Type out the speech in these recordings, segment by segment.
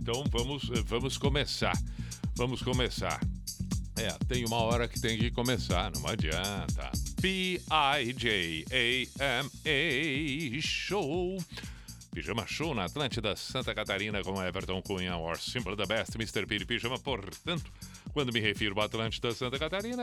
Então vamos, vamos começar. Vamos começar. É, tem uma hora que tem que começar, não adianta. P-I-J-A-M-A Show. Pijama Show na Atlântida, Santa Catarina, com Everton Cunha, or Simple the Best, Mr. Piri Pijama. Portanto, quando me refiro a Atlântida, Santa Catarina,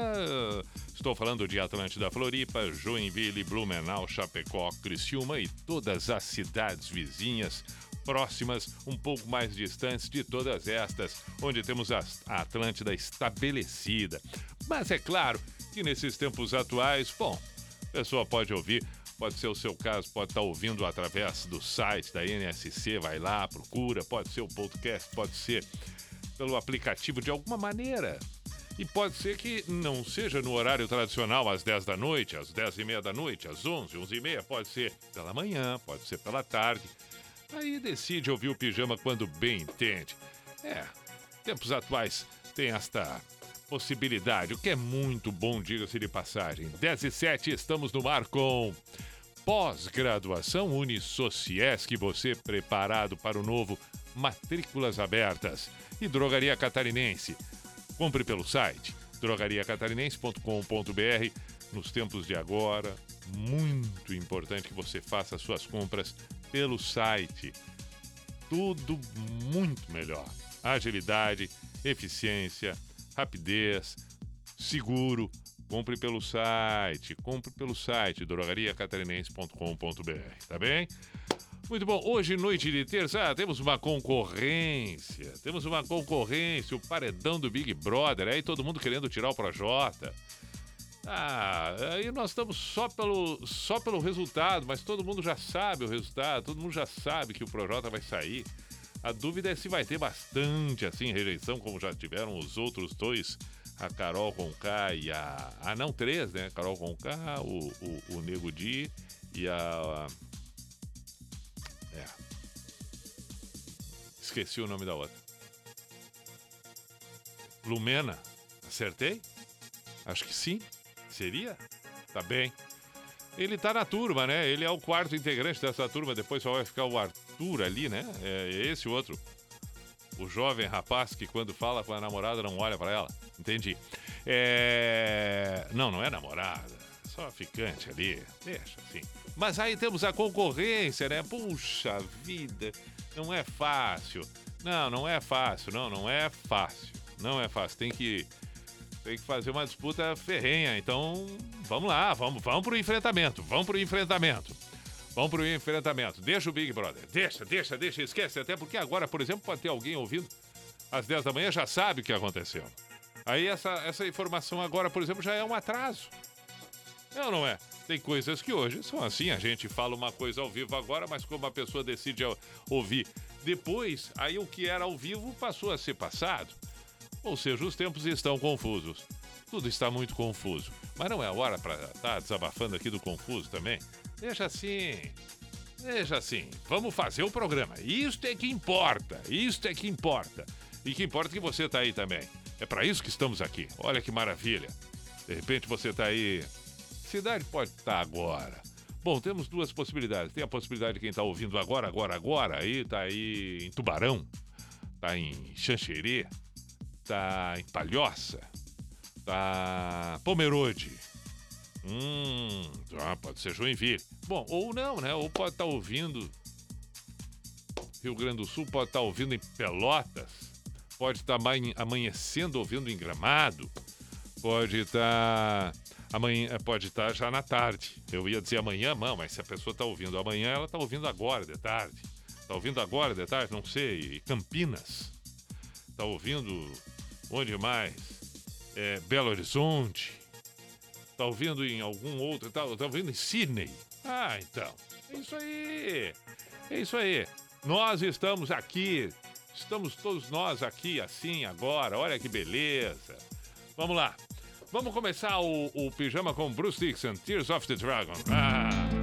estou falando de Atlântida, Floripa, Joinville, Blumenau, Chapecó, Criciúma e todas as cidades vizinhas próximas, um pouco mais distantes de todas estas, onde temos a Atlântida estabelecida. Mas é claro que nesses tempos atuais, bom, a pessoa pode ouvir, pode ser o seu caso, pode estar ouvindo através do site da NSC, vai lá, procura, pode ser o podcast, pode ser pelo aplicativo de alguma maneira. E pode ser que não seja no horário tradicional, às 10 da noite, às 10 e meia da noite, às 11, 11 e meia, pode ser pela manhã, pode ser pela tarde. Aí decide ouvir o pijama quando bem entende. É, tempos atuais tem esta possibilidade, o que é muito bom, diga-se de passagem. 10 e 7, estamos no ar com pós-graduação Unisociesc, você preparado para o novo Matrículas Abertas. E Drogaria Catarinense. Compre pelo site drogariacatarinense.com.br. Nos tempos de agora, muito importante que você faça suas compras pelo site. Tudo muito melhor. Agilidade, eficiência, rapidez, seguro. Compre pelo site, compre pelo site drogariacatarinense.com.br, tá bem? Muito bom. Hoje, noite de terça, ah, temos uma concorrência. Temos uma concorrência, o paredão do Big Brother. Aí todo mundo querendo tirar o Projota. Ah, aí nós estamos só pelo, só pelo resultado, mas todo mundo já sabe o resultado, todo mundo já sabe que o Projota vai sair. A dúvida é se vai ter bastante assim rejeição, como já tiveram os outros dois, a Carol Conká e a. Ah, não, três, né? Carol Conká, o, o, o Nego Di e a. É. Esqueci o nome da outra. Lumena. Acertei? Acho que sim. Seria? Tá bem. Ele tá na turma, né? Ele é o quarto integrante dessa turma. Depois só vai ficar o Arthur ali, né? É esse outro. O jovem rapaz que quando fala com a namorada não olha para ela. Entendi. É... Não, não é namorada. Só ficante ali. Deixa assim. Mas aí temos a concorrência, né? Puxa vida. Não é fácil. Não, não é fácil. Não, não é fácil. Não é fácil. Tem que tem que fazer uma disputa ferrenha. Então, vamos lá, vamos, vamos pro enfrentamento. Vamos pro enfrentamento. Vamos pro enfrentamento. Deixa o Big Brother. Deixa, deixa, deixa, esquece. Até porque agora, por exemplo, pode ter alguém ouvindo às 10 da manhã já sabe o que aconteceu. Aí essa, essa informação agora, por exemplo, já é um atraso. Não, não é? Tem coisas que hoje são assim, a gente fala uma coisa ao vivo agora, mas como a pessoa decide ouvir depois, aí o que era ao vivo passou a ser passado. Ou seja, os tempos estão confusos. Tudo está muito confuso. Mas não é hora para estar tá desabafando aqui do confuso também. Deixa assim. Deixa assim. Vamos fazer o programa. Isto é que importa. Isto é que importa. E que importa que você está aí também. É para isso que estamos aqui. Olha que maravilha. De repente você está aí. Cidade pode estar tá agora. Bom, temos duas possibilidades. Tem a possibilidade de quem está ouvindo agora, agora, agora, aí está aí em Tubarão, está em Xanxerê, tá em Palhoça, tá Pomerode. Hum, ah, pode ser Joinville. Bom, ou não, né? Ou pode estar tá ouvindo Rio Grande do Sul, pode estar tá ouvindo em Pelotas, pode estar tá amanhecendo ouvindo em Gramado, pode estar amanhã, pode estar já na tarde. Eu ia dizer amanhã, não, mas se a pessoa está ouvindo amanhã, ela está ouvindo agora de tarde. Está ouvindo agora de tarde, não sei, Campinas. Está ouvindo Onde mais? É, Belo Horizonte. Tá Tá ouvindo em algum outro? Tá, tá ouvindo em Sydney? Ah, então. É isso aí. É isso aí. Nós estamos aqui. Estamos todos nós aqui assim agora. Olha que beleza. Vamos lá. Vamos começar o, o pijama com Bruce Dixon, Tears of the Dragon. Ah.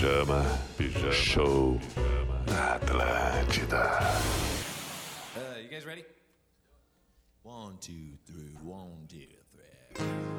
Pijama, pijama show pijama. na Atlântida. Uh, you guys ready? One, two, three, one, two, three.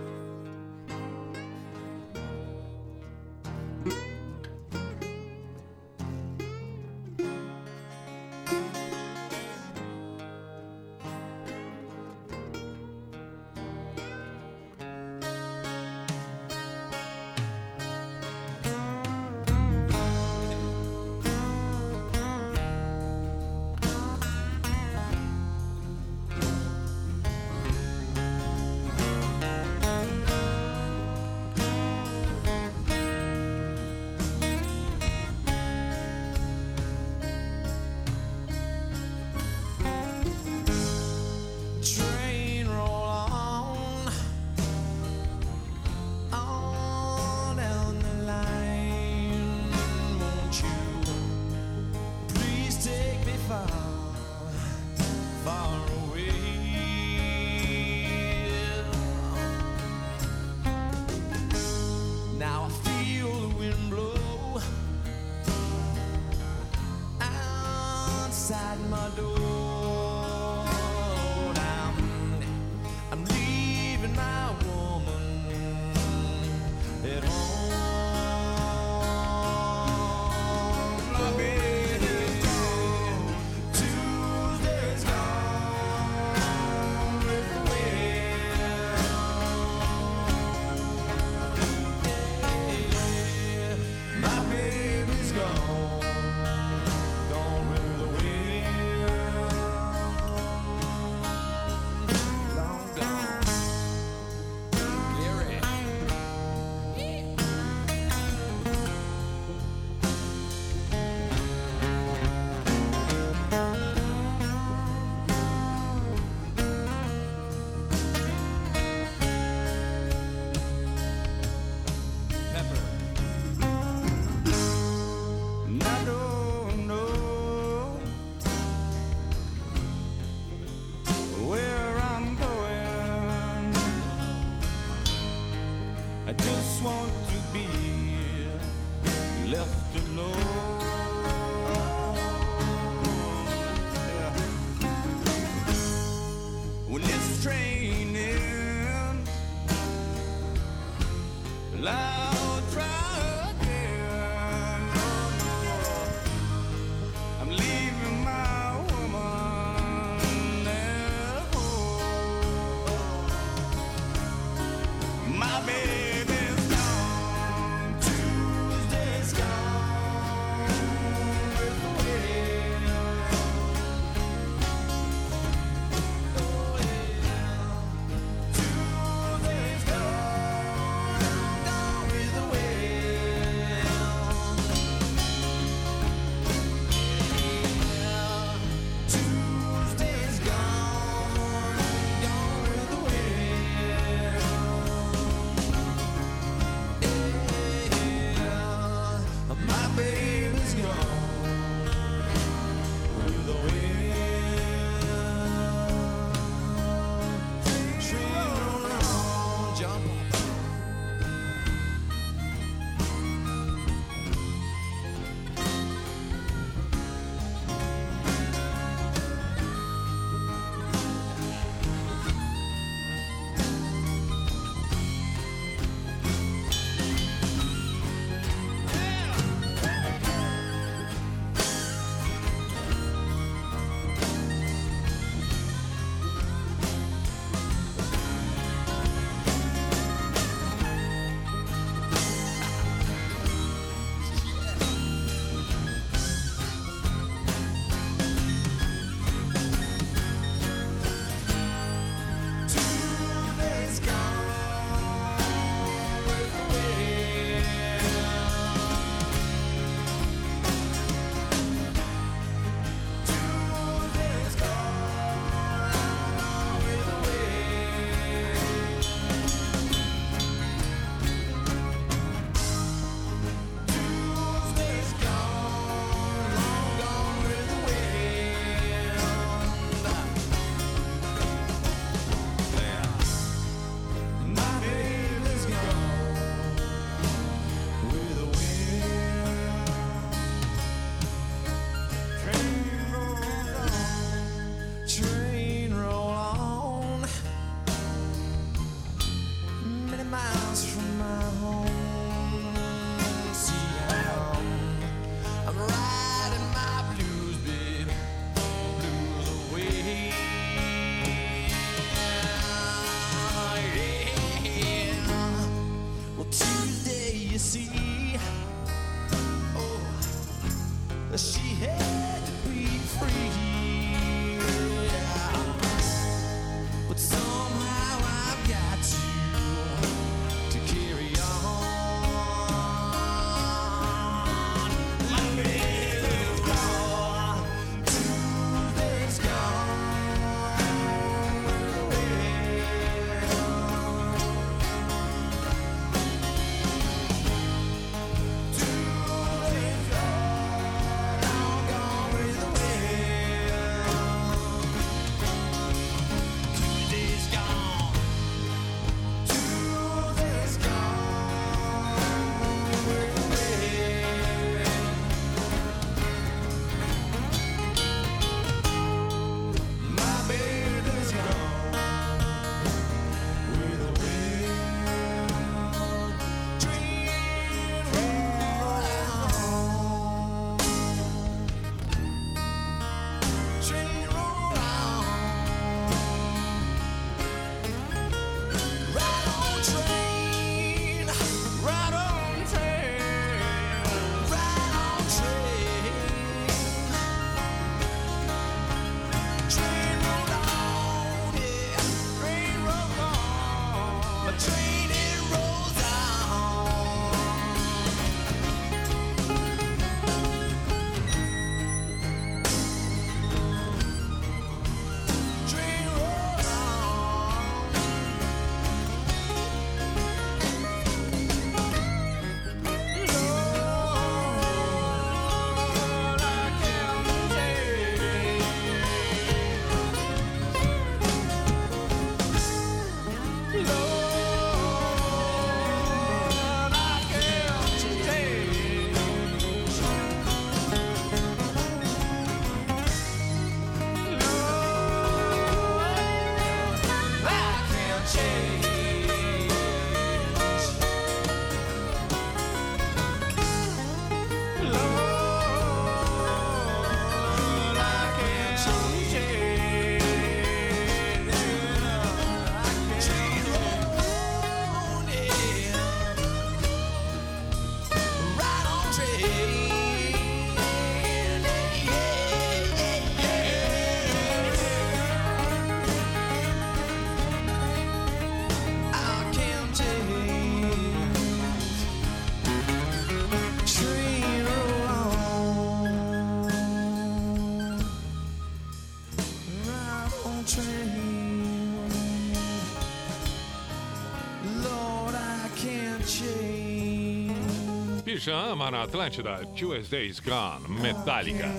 Pijama na Atlântida, Tuesday's Gone, Metallica.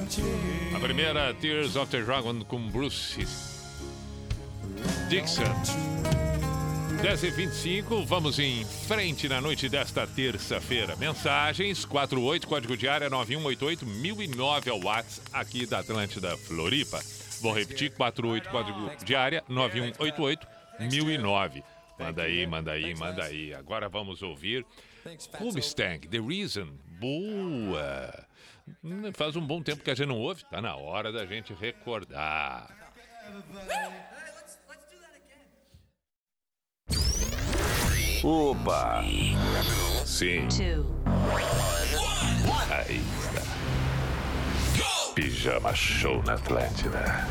A primeira, Tears of the Dragon com Bruce Dixon. 10 e 25 vamos em frente na noite desta terça-feira. Mensagens 48, código de área 9188 1009 ao WhatsApp aqui da Atlântida Floripa. Vou repetir, 48, código de área 9188 1009. Manda aí, manda aí, manda aí. Agora vamos ouvir Hubstang, The Reason. Boa! Hum, Faz um bom tempo que a gente não ouve, tá na hora da gente recordar. Opa! Sim. Aí está. Pijama Show na Atlântida.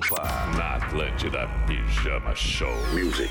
Opa! Na Atlântida, Pijama Show. Music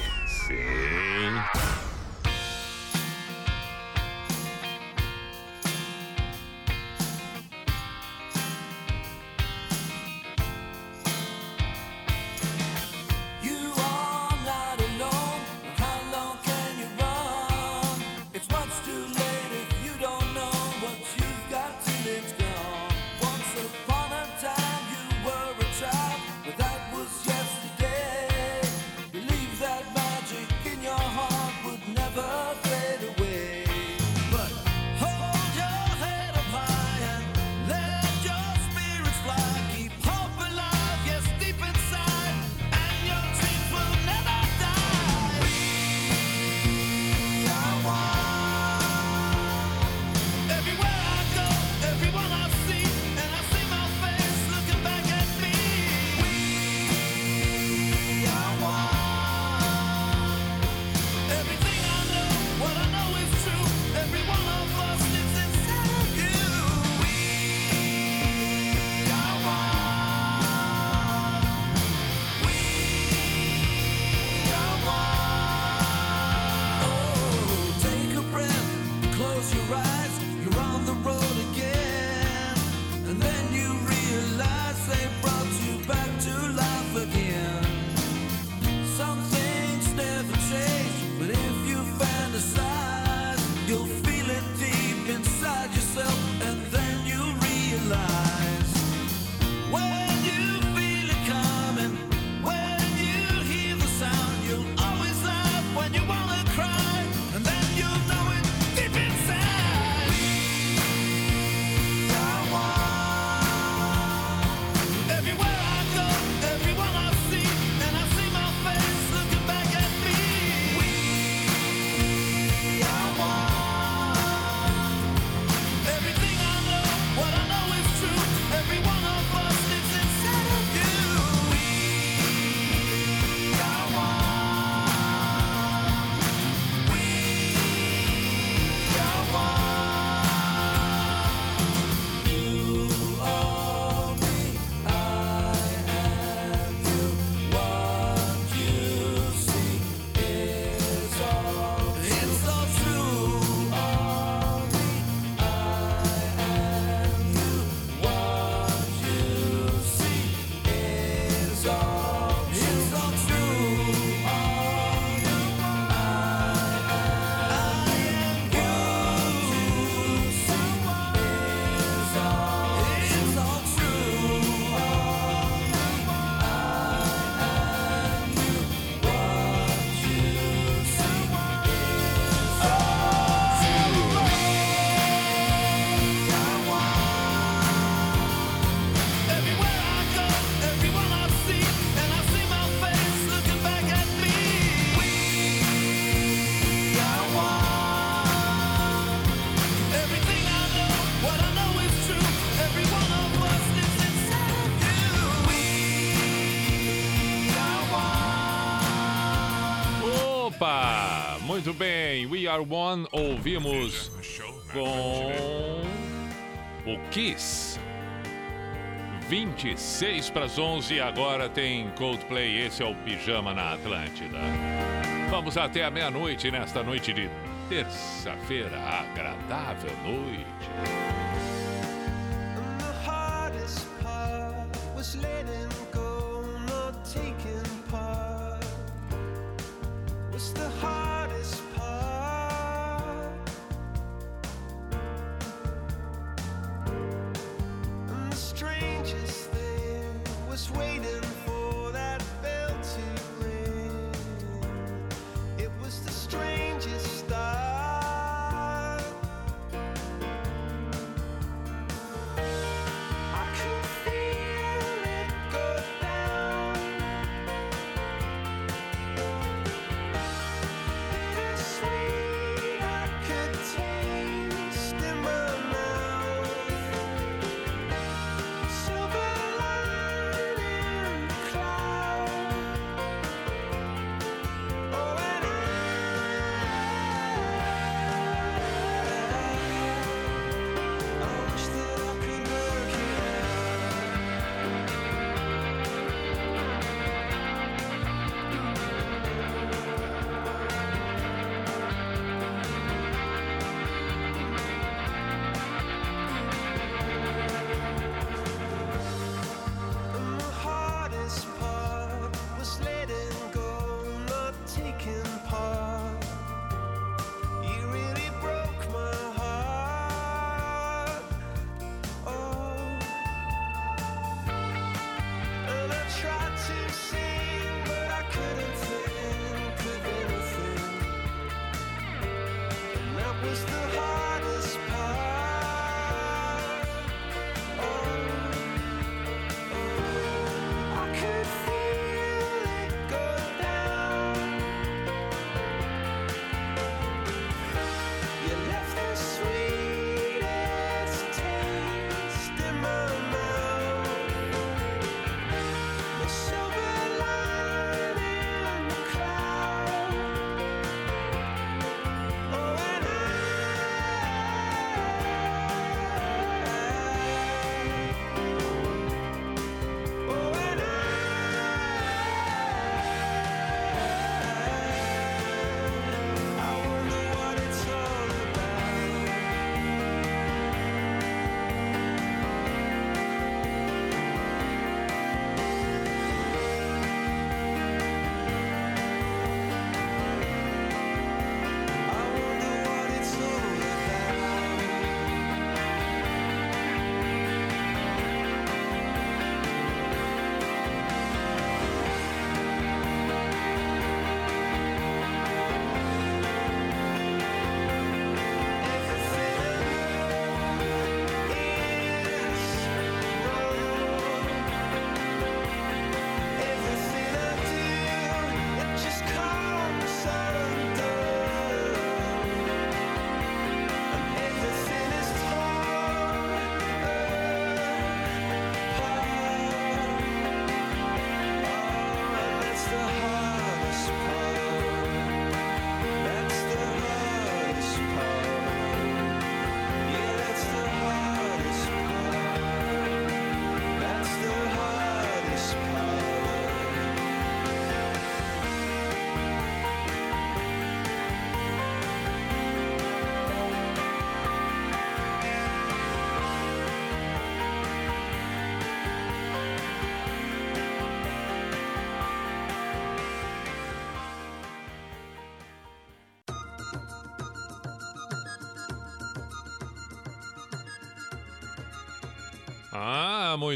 Muito bem, We Are One ouvimos com o Kiss. 26 para as 11 agora tem Coldplay, esse é o Pijama na Atlântida. Vamos até a meia-noite nesta noite de terça-feira, agradável noite.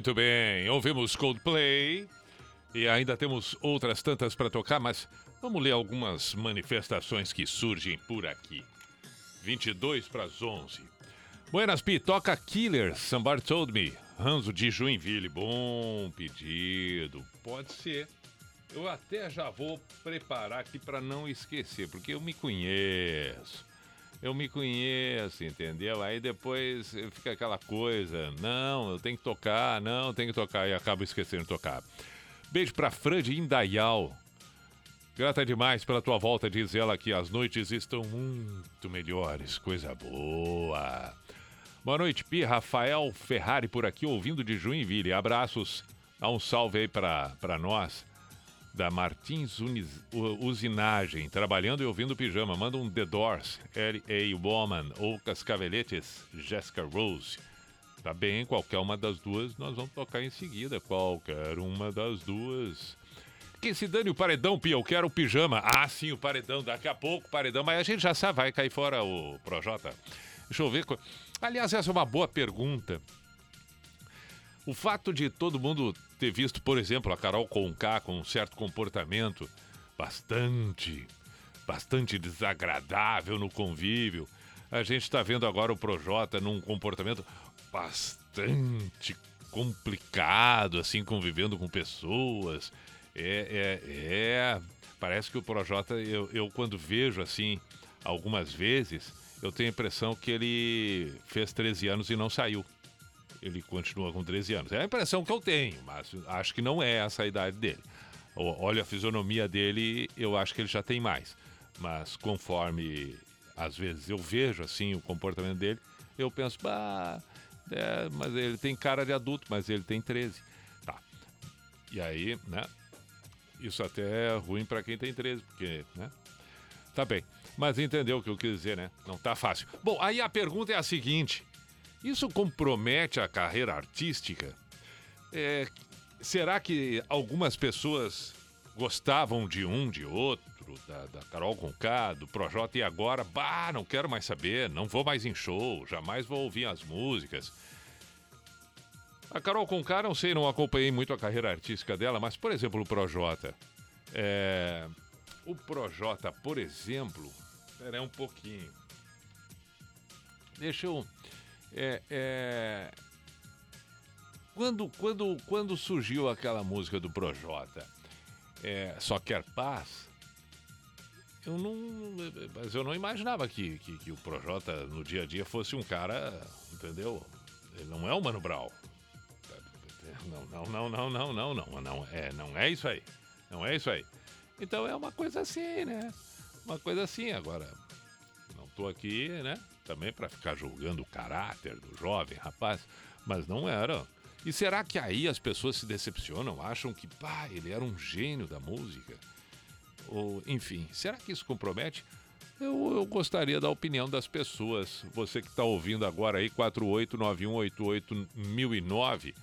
Muito bem. Ouvimos Coldplay e ainda temos outras tantas para tocar, mas vamos ler algumas manifestações que surgem por aqui. 22 para as 11. Buenas Pi, toca Killers, Somebody Told Me. Ranzo de Joinville, bom pedido. Pode ser. Eu até já vou preparar aqui para não esquecer, porque eu me conheço. Eu me conheço, entendeu? Aí depois fica aquela coisa, não, eu tenho que tocar, não, tenho que tocar, e acabo esquecendo de tocar. Beijo pra Fran de Indaial. Grata demais pela tua volta, diz ela que as noites estão muito melhores, coisa boa. Boa noite, Pi. Rafael Ferrari por aqui, ouvindo de Joinville. Abraços. Dá um salve aí pra, pra nós. Da Martins Usinagem, trabalhando e ouvindo pijama. Manda um The Doors, L.A. Woman ou Cascaveletes, Jessica Rose. Tá bem, qualquer uma das duas nós vamos tocar em seguida. Qualquer uma das duas. que se dane o paredão, Pia, eu quero o pijama. Ah, sim, o paredão, daqui a pouco o paredão, mas a gente já sabe, vai cair fora o Projota. Deixa eu ver. Aliás, essa é uma boa pergunta. O fato de todo mundo ter visto, por exemplo, a Carol Conká com um certo comportamento bastante, bastante desagradável no convívio. A gente está vendo agora o Projota num comportamento bastante complicado, assim, convivendo com pessoas. É, é, é. Parece que o Projota, eu, eu quando vejo assim, algumas vezes, eu tenho a impressão que ele fez 13 anos e não saiu ele continua com 13 anos. É a impressão que eu tenho, mas acho que não é essa a idade dele. Olha a fisionomia dele, eu acho que ele já tem mais. Mas conforme às vezes eu vejo assim o comportamento dele, eu penso, bah, é, mas ele tem cara de adulto, mas ele tem 13. Tá. E aí, né? Isso até é ruim para quem tem 13, porque, né? Tá bem. Mas entendeu o que eu quis dizer, né? Não tá fácil. Bom, aí a pergunta é a seguinte: isso compromete a carreira artística? É, será que algumas pessoas gostavam de um, de outro, da, da Carol Conká, do Projota, e agora, bah, não quero mais saber, não vou mais em show, jamais vou ouvir as músicas. A Carol Conká, não sei, não acompanhei muito a carreira artística dela, mas, por exemplo, o Projota. É, o Projota, por exemplo, espera um pouquinho. Deixa eu. É, é, Quando, quando, quando surgiu aquela música do Projota, é, Só Quer Paz, eu não. Mas eu não imaginava que, que, que o Projota no dia a dia fosse um cara, entendeu? Ele não é o Mano Brown. Não, não, não, não, não, não, não, não, é, não é isso aí. Não é isso aí. Então é uma coisa assim, né? Uma coisa assim. Agora, não tô aqui, né? Também para ficar julgando o caráter do jovem rapaz, mas não era. E será que aí as pessoas se decepcionam, acham que, pá, ele era um gênio da música? Ou, enfim, será que isso compromete? Eu, eu gostaria da opinião das pessoas. Você que está ouvindo agora aí, 489188009.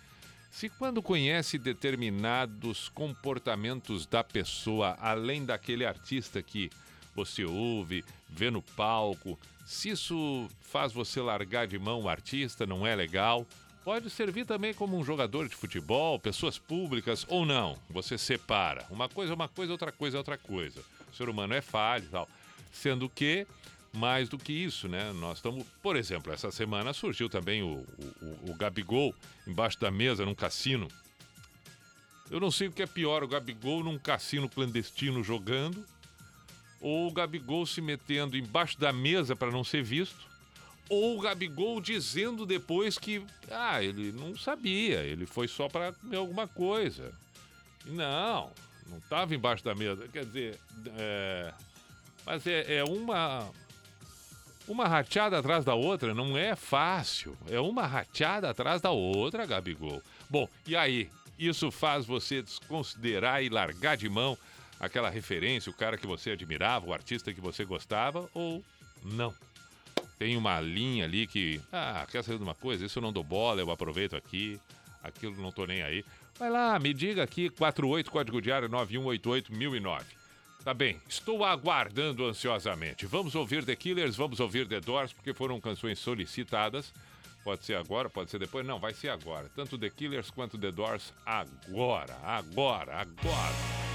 Se quando conhece determinados comportamentos da pessoa, além daquele artista que você ouve, vê no palco, se isso faz você largar de mão o artista, não é legal, pode servir também como um jogador de futebol, pessoas públicas ou não. Você separa. Uma coisa é uma coisa, outra coisa é outra coisa. O ser humano é falho e tal. Sendo que, mais do que isso, né? Nós estamos, por exemplo, essa semana surgiu também o, o, o Gabigol embaixo da mesa num cassino. Eu não sei o que é pior, o Gabigol num cassino clandestino jogando, ou o Gabigol se metendo embaixo da mesa para não ser visto, ou o Gabigol dizendo depois que, ah, ele não sabia, ele foi só para comer alguma coisa. Não, não estava embaixo da mesa. Quer dizer, é, mas é, é uma uma rateada atrás da outra, não é fácil. É uma rateada atrás da outra, Gabigol. Bom, e aí? Isso faz você desconsiderar e largar de mão aquela referência, o cara que você admirava, o artista que você gostava, ou não? Tem uma linha ali que, ah, quer saber de uma coisa? Isso eu não dou bola, eu aproveito aqui, aquilo não tô nem aí. Vai lá, me diga aqui, 48 código diário 9188 1009. Tá bem, estou aguardando ansiosamente. Vamos ouvir The Killers, vamos ouvir The Doors, porque foram canções solicitadas. Pode ser agora, pode ser depois. Não, vai ser agora. Tanto The Killers quanto The Doors, agora, agora, agora.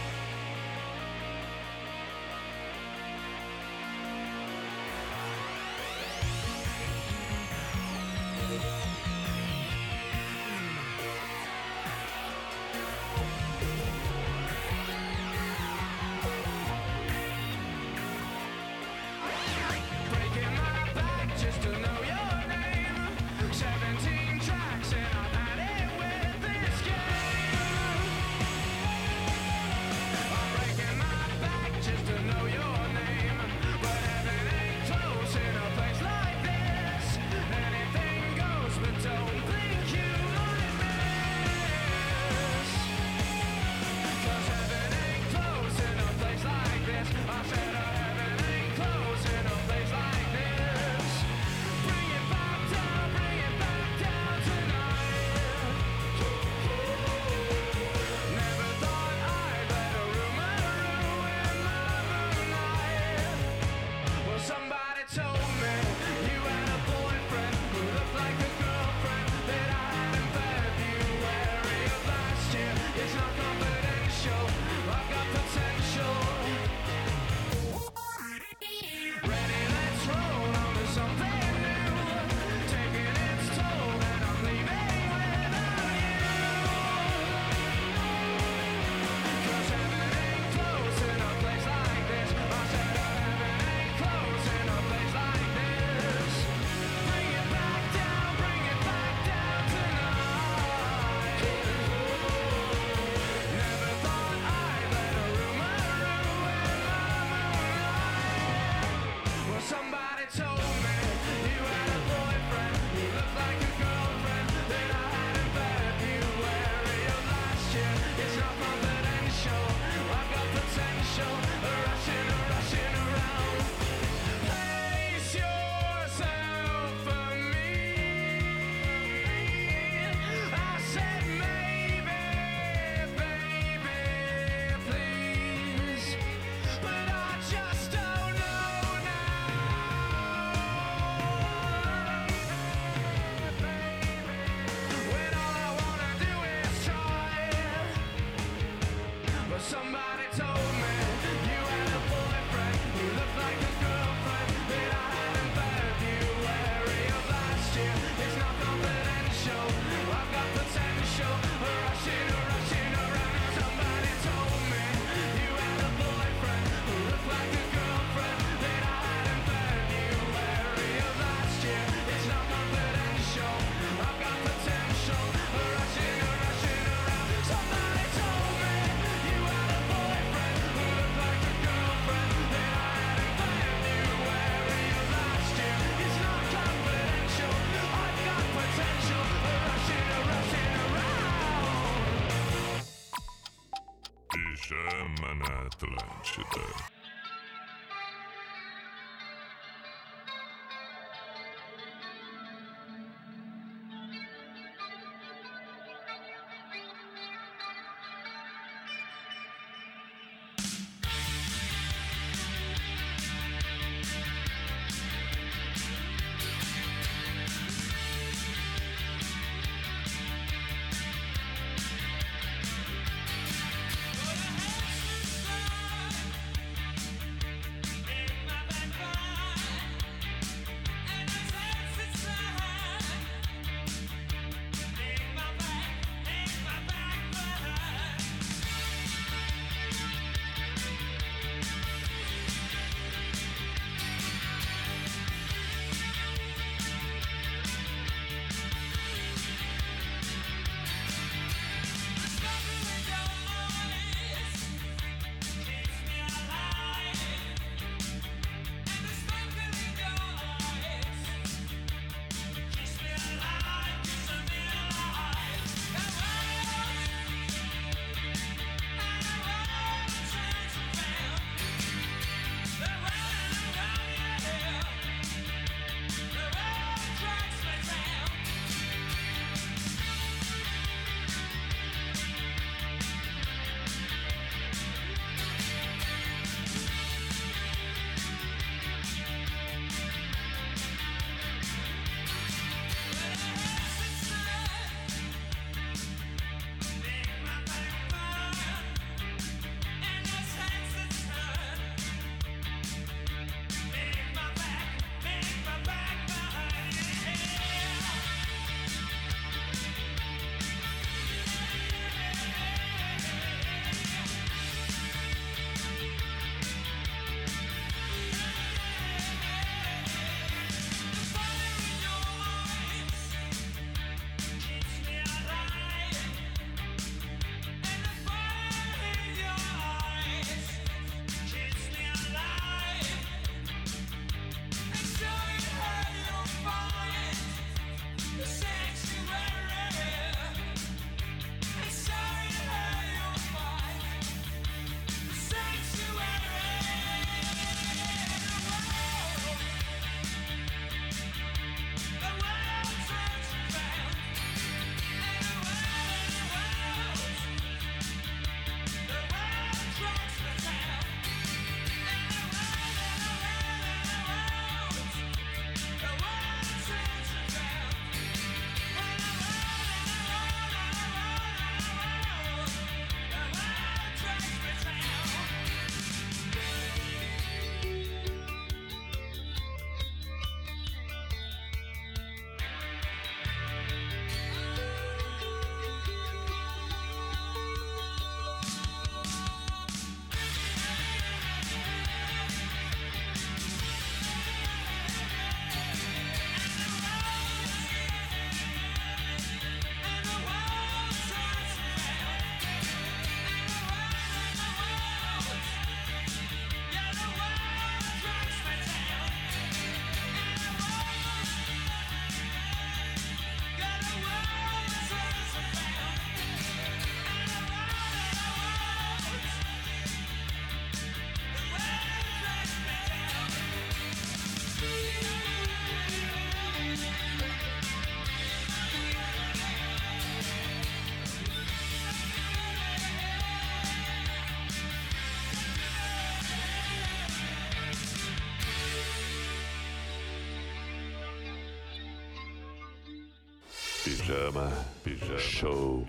Pijama. Pijama. Show.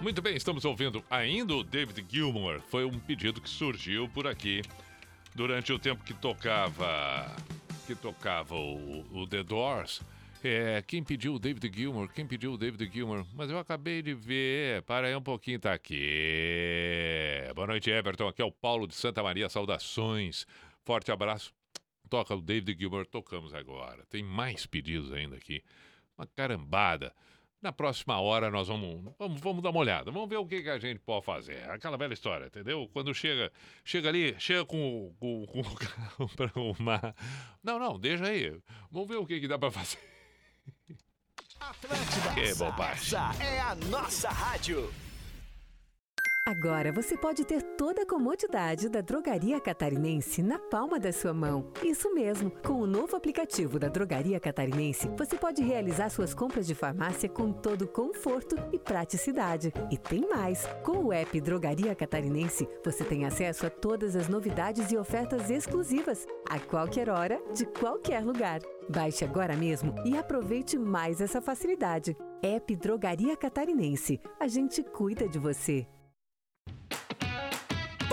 Muito bem, estamos ouvindo ainda o David Gilmour. Foi um pedido que surgiu por aqui durante o tempo que tocava que tocava o, o The Doors. É, quem pediu o David Gilmour? Quem pediu o David Gilmour? Mas eu acabei de ver. Para aí um pouquinho, tá aqui. Boa noite, Everton. Aqui é o Paulo de Santa Maria. Saudações. Forte abraço. Toca o David Gilmour. Tocamos agora. Tem mais pedidos ainda aqui. Uma carambada. Na próxima hora nós vamos, vamos, vamos dar uma olhada. Vamos ver o que, que a gente pode fazer. Aquela velha história, entendeu? Quando chega, chega ali, chega com, com, com o carro pra arrumar. Não, não, deixa aí. Vamos ver o que, que dá pra fazer. Atlântida. Que bobagem. Essa é a nossa rádio. Agora você pode ter toda a comodidade da Drogaria Catarinense na palma da sua mão. Isso mesmo, com o novo aplicativo da Drogaria Catarinense, você pode realizar suas compras de farmácia com todo conforto e praticidade. E tem mais! Com o app Drogaria Catarinense, você tem acesso a todas as novidades e ofertas exclusivas, a qualquer hora, de qualquer lugar. Baixe agora mesmo e aproveite mais essa facilidade. App Drogaria Catarinense. A gente cuida de você.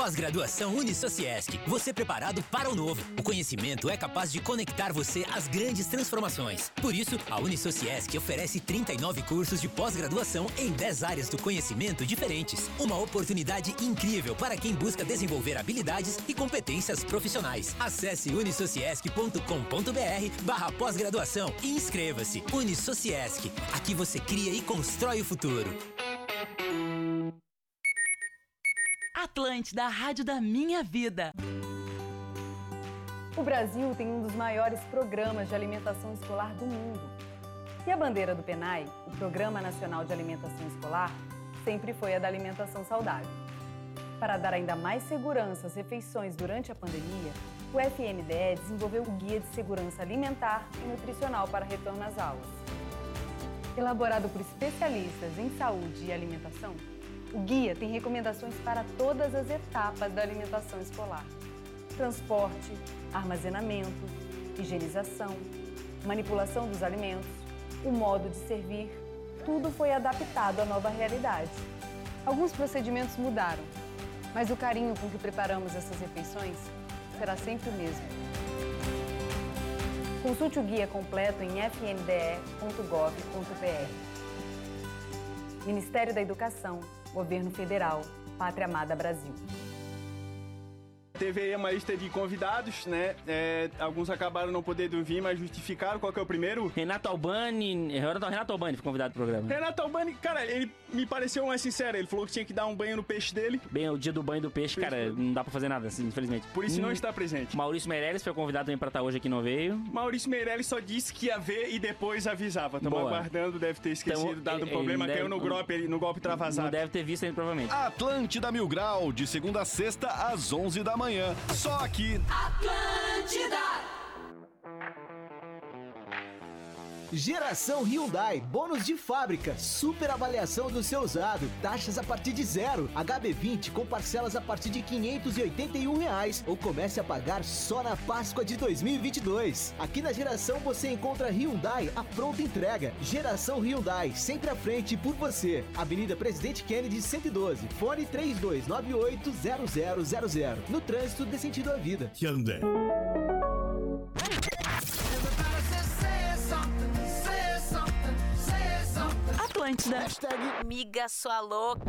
Pós-graduação Unisociesc. Você preparado para o novo. O conhecimento é capaz de conectar você às grandes transformações. Por isso, a Unisociesc oferece 39 cursos de pós-graduação em 10 áreas do conhecimento diferentes. Uma oportunidade incrível para quem busca desenvolver habilidades e competências profissionais. Acesse unisociesc.com.br barra pós-graduação e inscreva-se. Unisociesc. Aqui você cria e constrói o futuro. Atlântida, a rádio da minha vida. O Brasil tem um dos maiores programas de alimentação escolar do mundo. E a bandeira do PENAI, o Programa Nacional de Alimentação Escolar, sempre foi a da alimentação saudável. Para dar ainda mais segurança às refeições durante a pandemia, o FNDE desenvolveu o Guia de Segurança Alimentar e Nutricional para Retorno às Aulas. Elaborado por especialistas em saúde e alimentação, o guia tem recomendações para todas as etapas da alimentação escolar: transporte, armazenamento, higienização, manipulação dos alimentos, o modo de servir. Tudo foi adaptado à nova realidade. Alguns procedimentos mudaram, mas o carinho com que preparamos essas refeições será sempre o mesmo. Consulte o guia completo em fnde.gov.br. Ministério da Educação, Governo Federal, Pátria Amada Brasil. Teve aí uma lista de convidados, né? É, alguns acabaram não podendo vir, mas justificaram. Qual que é o primeiro? Renato Albani. Renato, Renato Albani foi convidado pro programa. Renato Albani, cara, ele me pareceu mais sincero. Ele falou que tinha que dar um banho no peixe dele. Bem, o dia do banho do peixe, cara, não dá pra fazer nada, assim, infelizmente. Por isso não Hum, está presente. Maurício Meirelles foi convidado também pra estar hoje aqui, não veio. Maurício Meirelles só disse que ia ver e depois avisava. Tamo Boa. aguardando, deve ter esquecido, Então, dado o ele- problema, ele caiu deve- no golpe, no golpe travasado. Não deve ter visto ainda, provavelmente. Atlântida Mil Grau, de segunda a sexta, às 11 da manhã. Só aqui. Atlântida! Geração Hyundai, bônus de fábrica, super avaliação do seu usado, taxas a partir de zero, HB20 com parcelas a partir de 581 reais, ou comece a pagar só na Páscoa de 2022. Aqui na Geração você encontra Hyundai a pronta entrega. Geração Hyundai, sempre à frente por você. Avenida Presidente Kennedy 112, fone 32980000. No trânsito dê sentido à vida. Hyundai. Atlântida. Miga sua louca.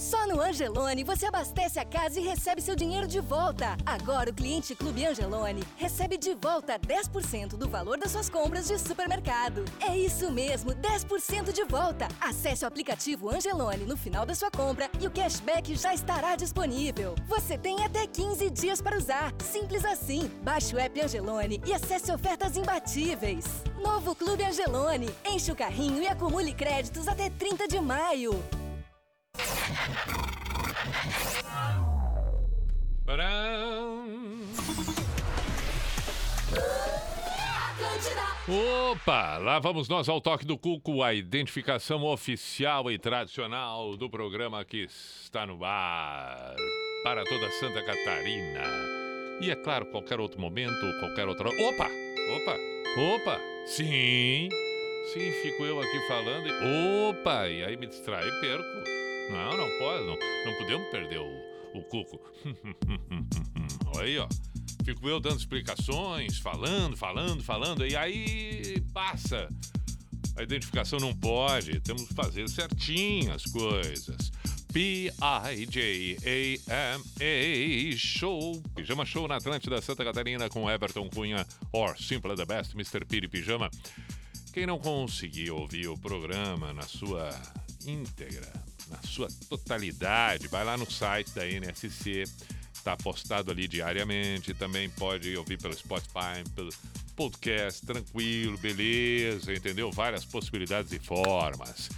Só no Angelone você abastece a casa e recebe seu dinheiro de volta. Agora o cliente Clube Angelone recebe de volta 10% do valor das suas compras de supermercado. É isso mesmo, 10% de volta. Acesse o aplicativo Angelone no final da sua compra e o cashback já estará disponível. Você tem até 15 dias para usar. Simples assim. Baixe o app Angelone e acesse ofertas imbatíveis. Novo Clube Angelone. Enche o carrinho e acumule créditos até 30 de maio. Opa, lá vamos nós ao toque do cuco, a identificação oficial e tradicional do programa que está no ar para toda Santa Catarina. E é claro, qualquer outro momento, qualquer outra. Opa! Opa! Opa! Sim! Sim, fico eu aqui falando e. Opa! E aí me distrai e perco. Não, não pode, não, não podemos perder o, o cuco. Olha aí, ó. Fico eu dando explicações, falando, falando, falando, e aí passa. A identificação não pode, temos que fazer certinho as coisas. P-I-J-A-M-A Show. Pijama Show na Atlântida Santa Catarina com Everton Cunha, or Simple the Best, Mr. Piri Pijama. Quem não conseguir ouvir o programa na sua íntegra, na sua totalidade, vai lá no site da NSC, está postado ali diariamente. Também pode ouvir pelo Spotify, pelo podcast, tranquilo, beleza, entendeu? Várias possibilidades e formas.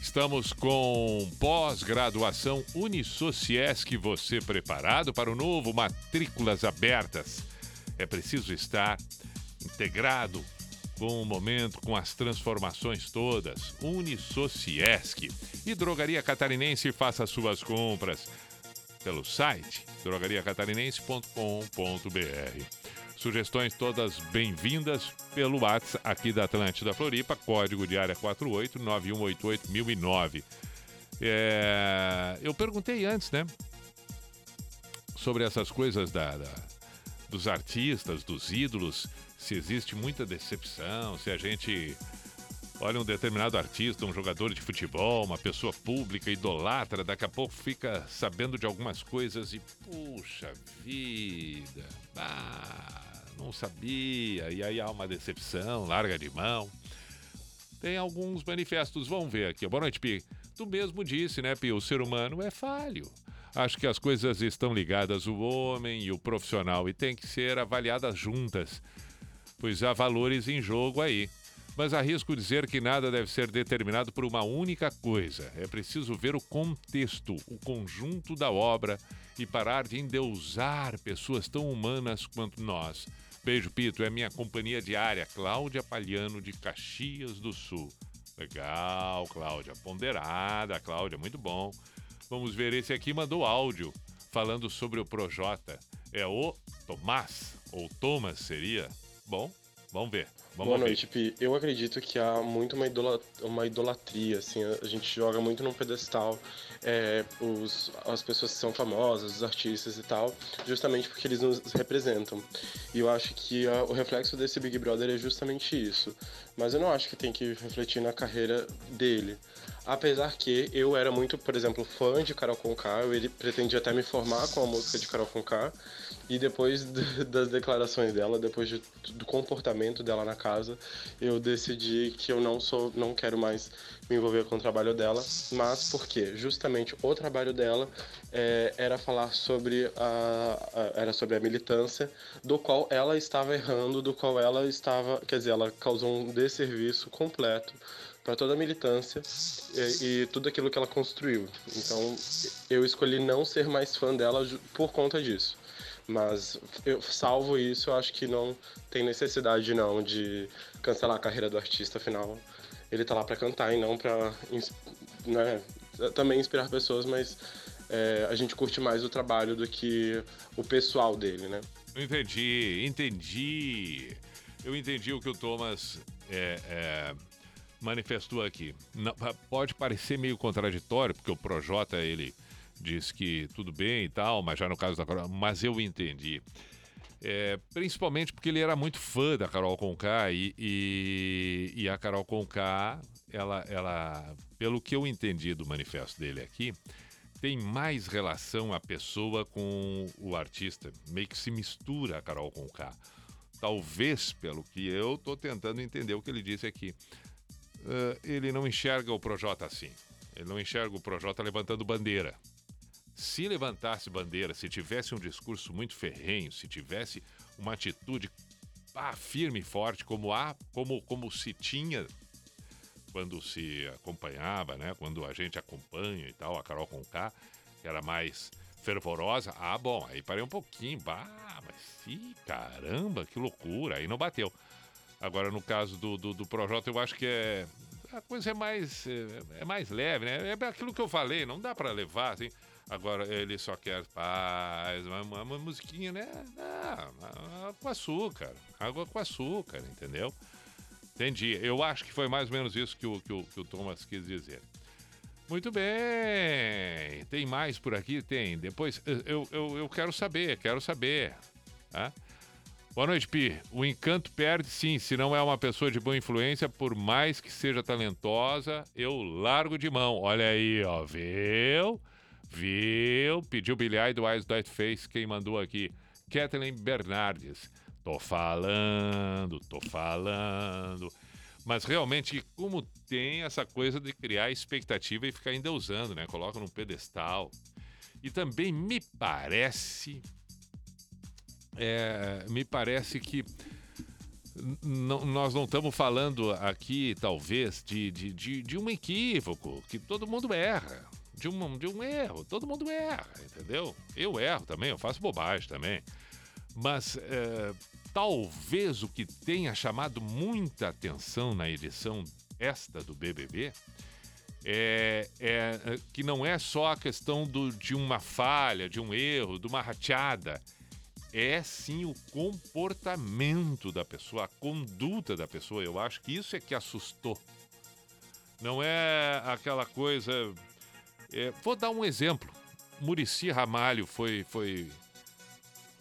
Estamos com pós-graduação Unisociesc. Você preparado para o novo Matrículas Abertas? É preciso estar integrado com o momento, com as transformações todas. Unisociesc. E Drogaria Catarinense, faça suas compras pelo site drogariacatarinense.com.br. Sugestões todas bem-vindas pelo WhatsApp aqui da Atlântida Floripa, código de área 48 9188 1009. É, eu perguntei antes, né? Sobre essas coisas da, da- dos artistas, dos ídolos, se existe muita decepção, se a gente olha um determinado artista, um jogador de futebol, uma pessoa pública, idolatra, daqui a pouco fica sabendo de algumas coisas e, puxa vida, ah, não sabia, e aí há uma decepção, larga de mão. Tem alguns manifestos, vamos ver aqui. Boa noite, Pi. Tu mesmo disse, né, Pi? O ser humano é falho. Acho que as coisas estão ligadas, o homem e o profissional, e tem que ser avaliadas juntas, pois há valores em jogo aí. Mas arrisco dizer que nada deve ser determinado por uma única coisa. É preciso ver o contexto, o conjunto da obra e parar de endeusar pessoas tão humanas quanto nós. Beijo, Pito. É minha companhia diária, Cláudia Palhano, de Caxias do Sul. Legal, Cláudia. Ponderada, Cláudia. Muito bom. Vamos ver, esse aqui mandou áudio falando sobre o Projota. É o Tomás, ou Thomas seria? Bom, vamos ver. Vamos Boa ouvir. noite, Pi. Eu acredito que há muito uma, idola- uma idolatria, assim, a a gente joga muito num pedestal é, os, as pessoas que são famosas, os artistas e tal, justamente porque eles nos representam. E eu acho que a- o reflexo desse Big Brother é justamente isso. Mas eu não acho que tem que refletir na carreira dele. Apesar que eu era muito, por exemplo, fã de Carol Conká, eu ele pretendia até me formar com a música de Carol Conká. E depois das declarações dela, depois de- do comportamento dela na casa, eu decidi que eu não sou, não quero mais me envolver com o trabalho dela. Mas por quê? Justamente o trabalho dela é, era falar sobre a, a- era sobre a militância, do qual ela estava errando, do qual ela estava, quer dizer, ela causou um desserviço completo para toda a militância e, e tudo aquilo que ela construiu. Então, eu escolhi não ser mais fã dela por conta disso. Mas eu salvo isso, eu acho que não tem necessidade não de cancelar a carreira do artista, afinal ele tá lá para cantar e não para né, também inspirar pessoas, mas é, a gente curte mais o trabalho do que o pessoal dele, né? Entendi, entendi. Eu entendi o que o Thomas é, é, manifestou aqui. Não, pode parecer meio contraditório, porque o Projota, ele diz que tudo bem e tal, mas já no caso da Carol, mas eu entendi. É, principalmente porque ele era muito fã da Carol Conká e, e, e a Carol Conká, ela, ela, pelo que eu entendi do manifesto dele aqui, tem mais relação a pessoa com o artista. Meio que se mistura a Carol K. Talvez, pelo que eu estou tentando entender o que ele disse aqui, eh, ele não enxerga o Projota assim. Ele não enxerga o Projota levantando bandeira. Se levantasse bandeira, se tivesse um discurso muito ferrenho, se tivesse uma atitude ah, firme e forte, como, há, como, como se tinha quando se acompanhava, né? Quando a gente acompanha e tal, a Carol Conká, que era mais fervorosa. Ah, bom, aí parei um pouquinho. Bah, mas sim, caramba, que loucura. Aí não bateu. Agora, no caso do, do, do Projota, eu acho que é. A coisa é mais, é, é mais leve, né? É aquilo que eu falei, não dá pra levar assim. Agora, ele só quer paz, uma, uma, uma musiquinha, né? Ah, água com açúcar. Água com açúcar, entendeu? Entendi. Eu acho que foi mais ou menos isso que o, que o, que o Thomas quis dizer. Muito bem. Tem mais por aqui? Tem. Depois, eu, eu, eu quero saber, quero saber. Tá? Boa noite, Pi. O encanto perde, sim. Se não é uma pessoa de boa influência, por mais que seja talentosa, eu largo de mão. Olha aí, ó. Viu? Viu? Pediu Billy do Eyes That Face. Quem mandou aqui? Kathleen Bernardes. Tô falando, tô falando. Mas realmente, como tem essa coisa de criar expectativa e ficar endeusando, né? Coloca num pedestal. E também me parece. é, me parece que nós não estamos falando aqui, talvez, de, de, de, de um equívoco, que todo mundo erra. De um, de um erro, todo mundo erra, entendeu? Eu erro também, eu faço bobagem também. Mas é, talvez o que tenha chamado muita atenção na edição esta do BBB é, é, é, que não é só a questão do, de uma falha, de um erro, de uma rateada. É sim o comportamento da pessoa, a conduta da pessoa. Eu acho que isso é que assustou. Não é aquela coisa. É, vou dar um exemplo. Murici Ramalho foi, foi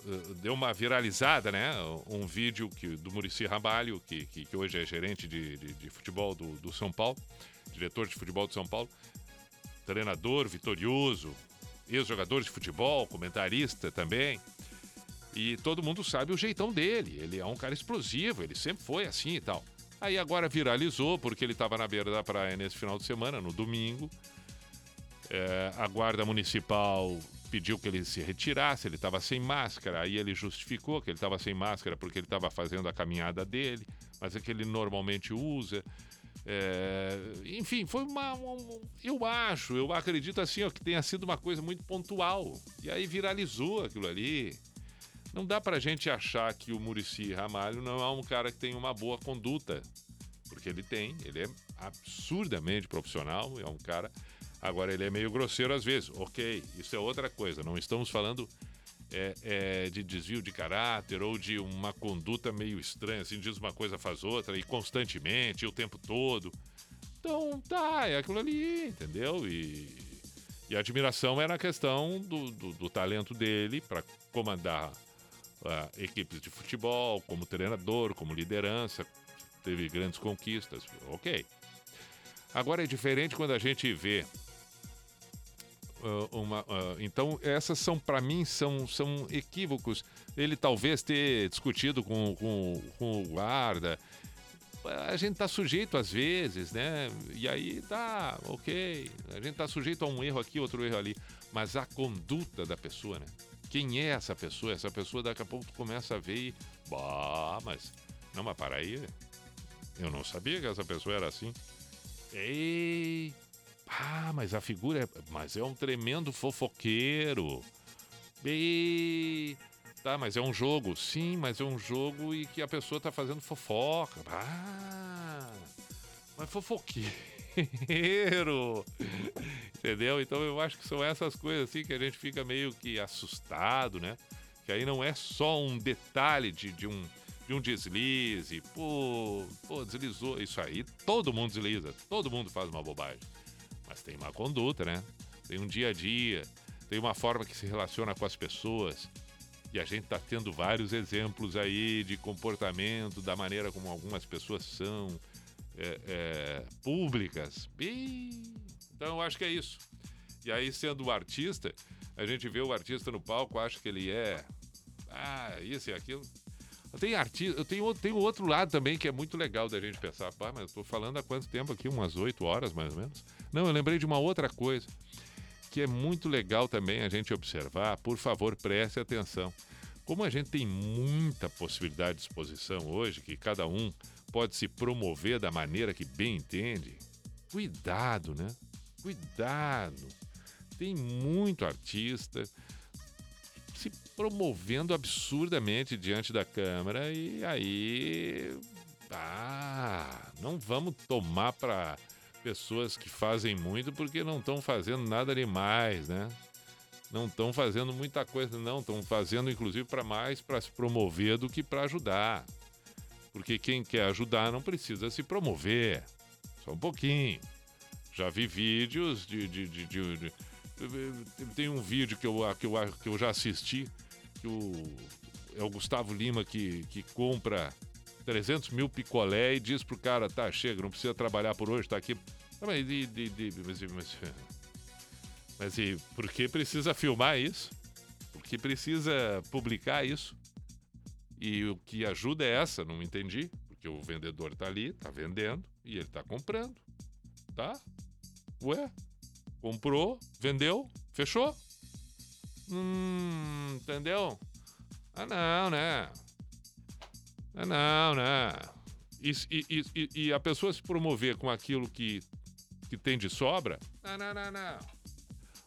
eh, deu uma viralizada, né? Um vídeo que, do Murici Ramalho, que, que, que hoje é gerente de, de, de futebol do, do São Paulo, diretor de futebol do São Paulo, treinador vitorioso, ex-jogador de futebol, comentarista também. E todo mundo sabe o jeitão dele. Ele é um cara explosivo, ele sempre foi assim e tal. Aí agora viralizou porque ele estava na beira da praia nesse final de semana, no domingo. É, a guarda municipal pediu que ele se retirasse, ele estava sem máscara. Aí ele justificou que ele estava sem máscara porque ele estava fazendo a caminhada dele, mas é que ele normalmente usa. É, enfim, foi uma. um- eu acho, eu acredito assim, ó, que tenha sido uma coisa muito pontual. E aí viralizou aquilo ali. Não dá pra gente achar que o Murici Ramalho não é um cara que tem uma boa conduta. Porque ele tem, ele é absurdamente profissional, é um cara. Agora, ele é meio grosseiro às vezes. Ok, isso é outra coisa. Não estamos falando é, é, de desvio de caráter ou de uma conduta meio estranha, assim, diz uma coisa, faz outra, e constantemente, e o tempo todo. Então, tá, é aquilo ali, entendeu? E, e a admiração era a questão do, do, do talento dele para comandar ah, equipes de futebol, como treinador, como liderança, teve grandes conquistas, ok. Agora é diferente quando a gente vê uma, ah, então essas são para mim são, são equívocos. Ele talvez ter discutido com, com, com o guarda. A gente tá sujeito às vezes, né? E aí tá, ok. A gente tá sujeito a um erro aqui, outro erro ali. Mas a conduta da pessoa, né? Quem é essa pessoa? Essa pessoa daqui a pouco tu começa a ver e. Bah, mas. Não, mas para aí. Eu não sabia que essa pessoa era assim. Ei! Ah, mas a figura é. Mas é um tremendo fofoqueiro. Ei! Tá, mas é um jogo. Sim, mas é um jogo e que a pessoa tá fazendo fofoca. Ah! Mas fofoqueiro! Entendeu? Então eu acho que são essas coisas assim que a gente fica meio que assustado, né? Que aí não é só um detalhe de, de um de um deslize, pô, pô, deslizou. Isso aí, todo mundo desliza, todo mundo faz uma bobagem. Mas tem uma conduta, né? Tem um dia a dia, tem uma forma que se relaciona com as pessoas. E a gente tá tendo vários exemplos aí de comportamento, da maneira como algumas pessoas são é, é, públicas. Então eu acho que é isso. E aí, sendo o artista, a gente vê o artista no palco, acha que ele é. Ah, isso e aquilo. Tem artista, eu tenho, tenho outro lado também que é muito legal da gente pensar, pá, mas eu tô falando há quanto tempo aqui? Umas oito horas mais ou menos? Não, eu lembrei de uma outra coisa que é muito legal também a gente observar. Por favor, preste atenção. Como a gente tem muita possibilidade de exposição hoje, que cada um pode se promover da maneira que bem entende, cuidado, né? Cuidado. Tem muito artista se promovendo absurdamente diante da câmera e aí ah, não vamos tomar para pessoas que fazem muito porque não estão fazendo nada demais, né? Não estão fazendo muita coisa, não, estão fazendo inclusive para mais para se promover do que para ajudar. Porque quem quer ajudar não precisa se promover. Só um pouquinho. Já vi vídeos de. de, de- de- de- tem um vídeo que eu, que, eu, que eu já assisti, que o, é o Gustavo Lima que, que compra 300 mil picolé e diz pro cara, tá, chega, não precisa trabalhar por hoje, tá aqui. Ah, Mas, de, de, de- mas, mas, mas e por que precisa filmar isso? Por que precisa publicar isso? E o que ajuda é essa, não entendi. Porque o vendedor tá ali, tá vendendo e ele tá comprando. Tá? Ué? Comprou, vendeu, fechou? Hum, entendeu? Ah, não, né? Ah, não, né? E, e, e- e- a pessoa se promover com aquilo que, que tem de sobra? Não, não, não, não.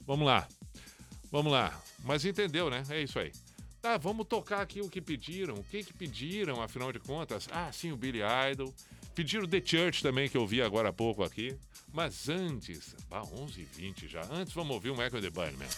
Vamos lá. Vamos lá. Mas entendeu, né? É isso aí. Tá, vamos tocar aqui o que pediram. O que que pediram, afinal de contas? Ah, sim, o Billy Idol. Pediram The Church também, que eu vi agora há pouco aqui. Mas antes, bah, 11h20 já. Antes vamos ouvir o Michael The Bunnyman.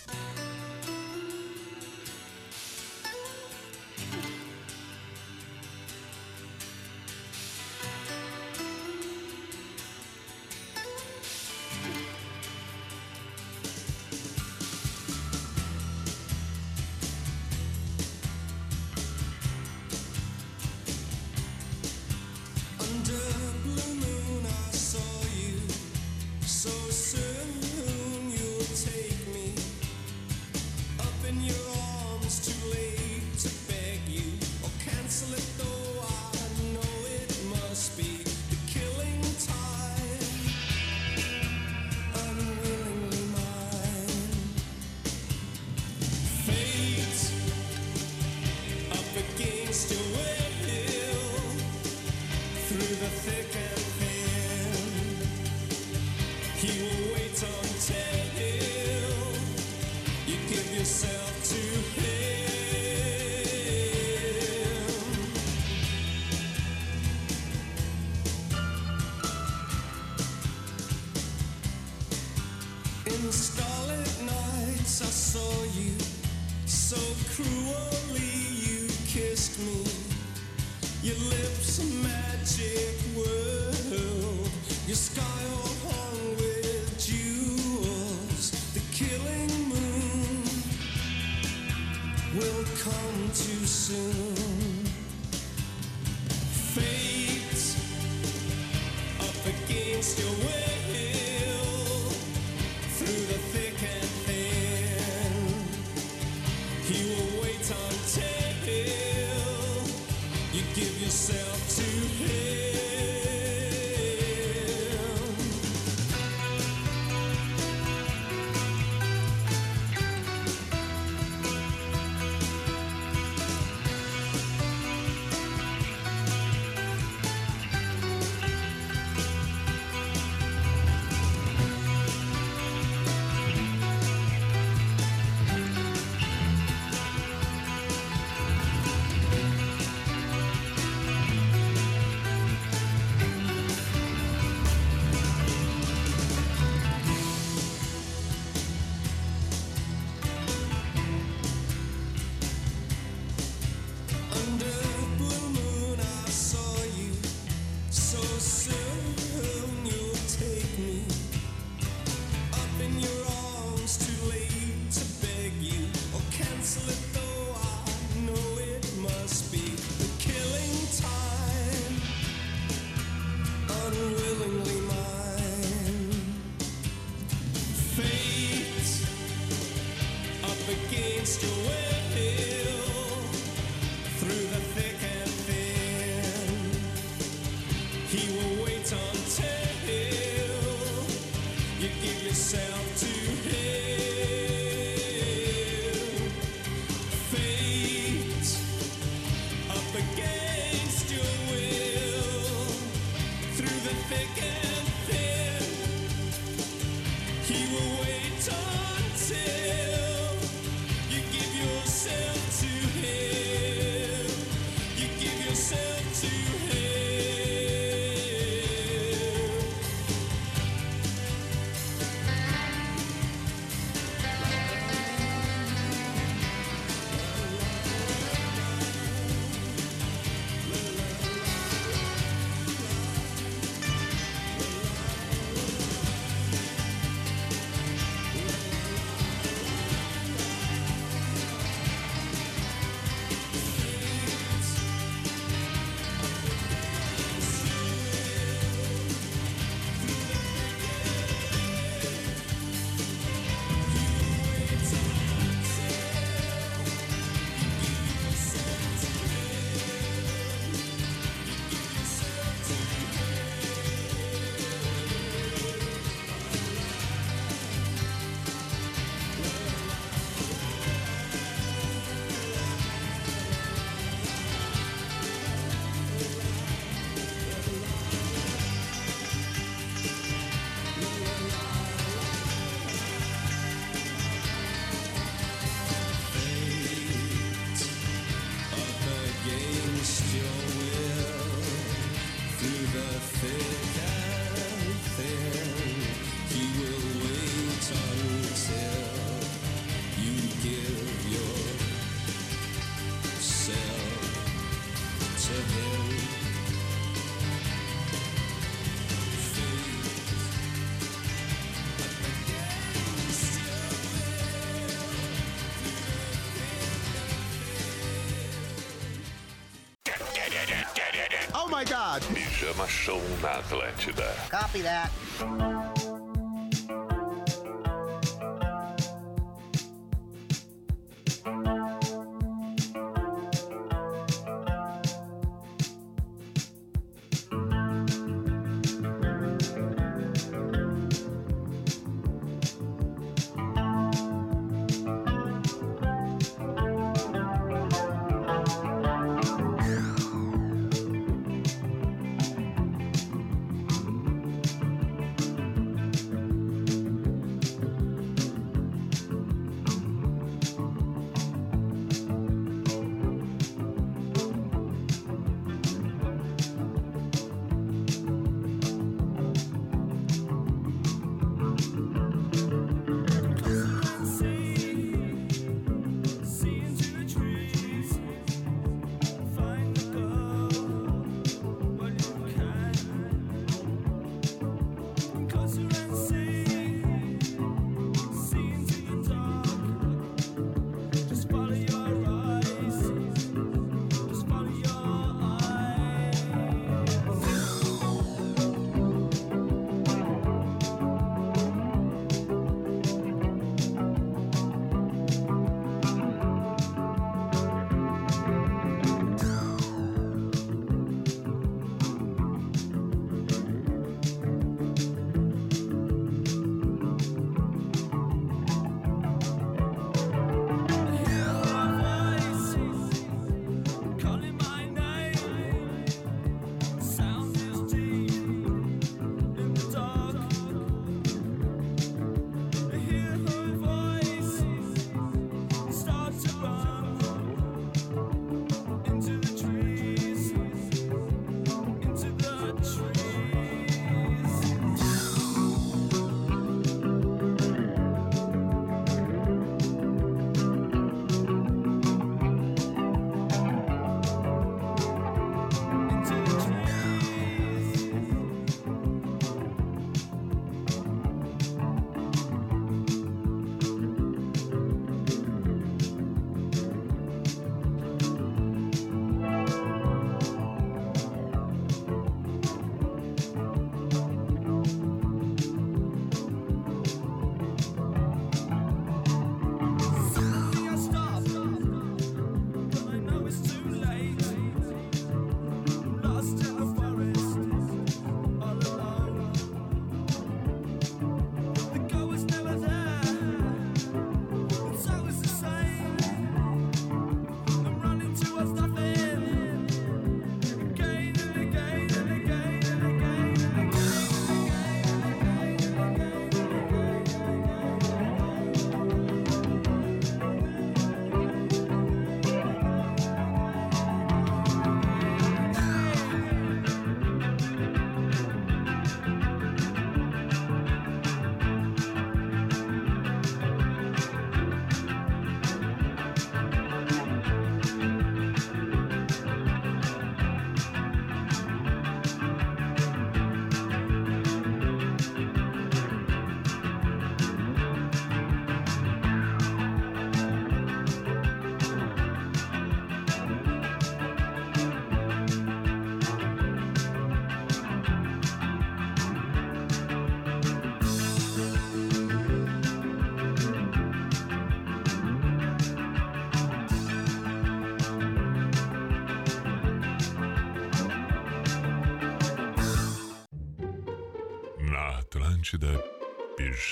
Pijama Show na Atlântida. Copy that.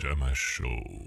Pijama Show.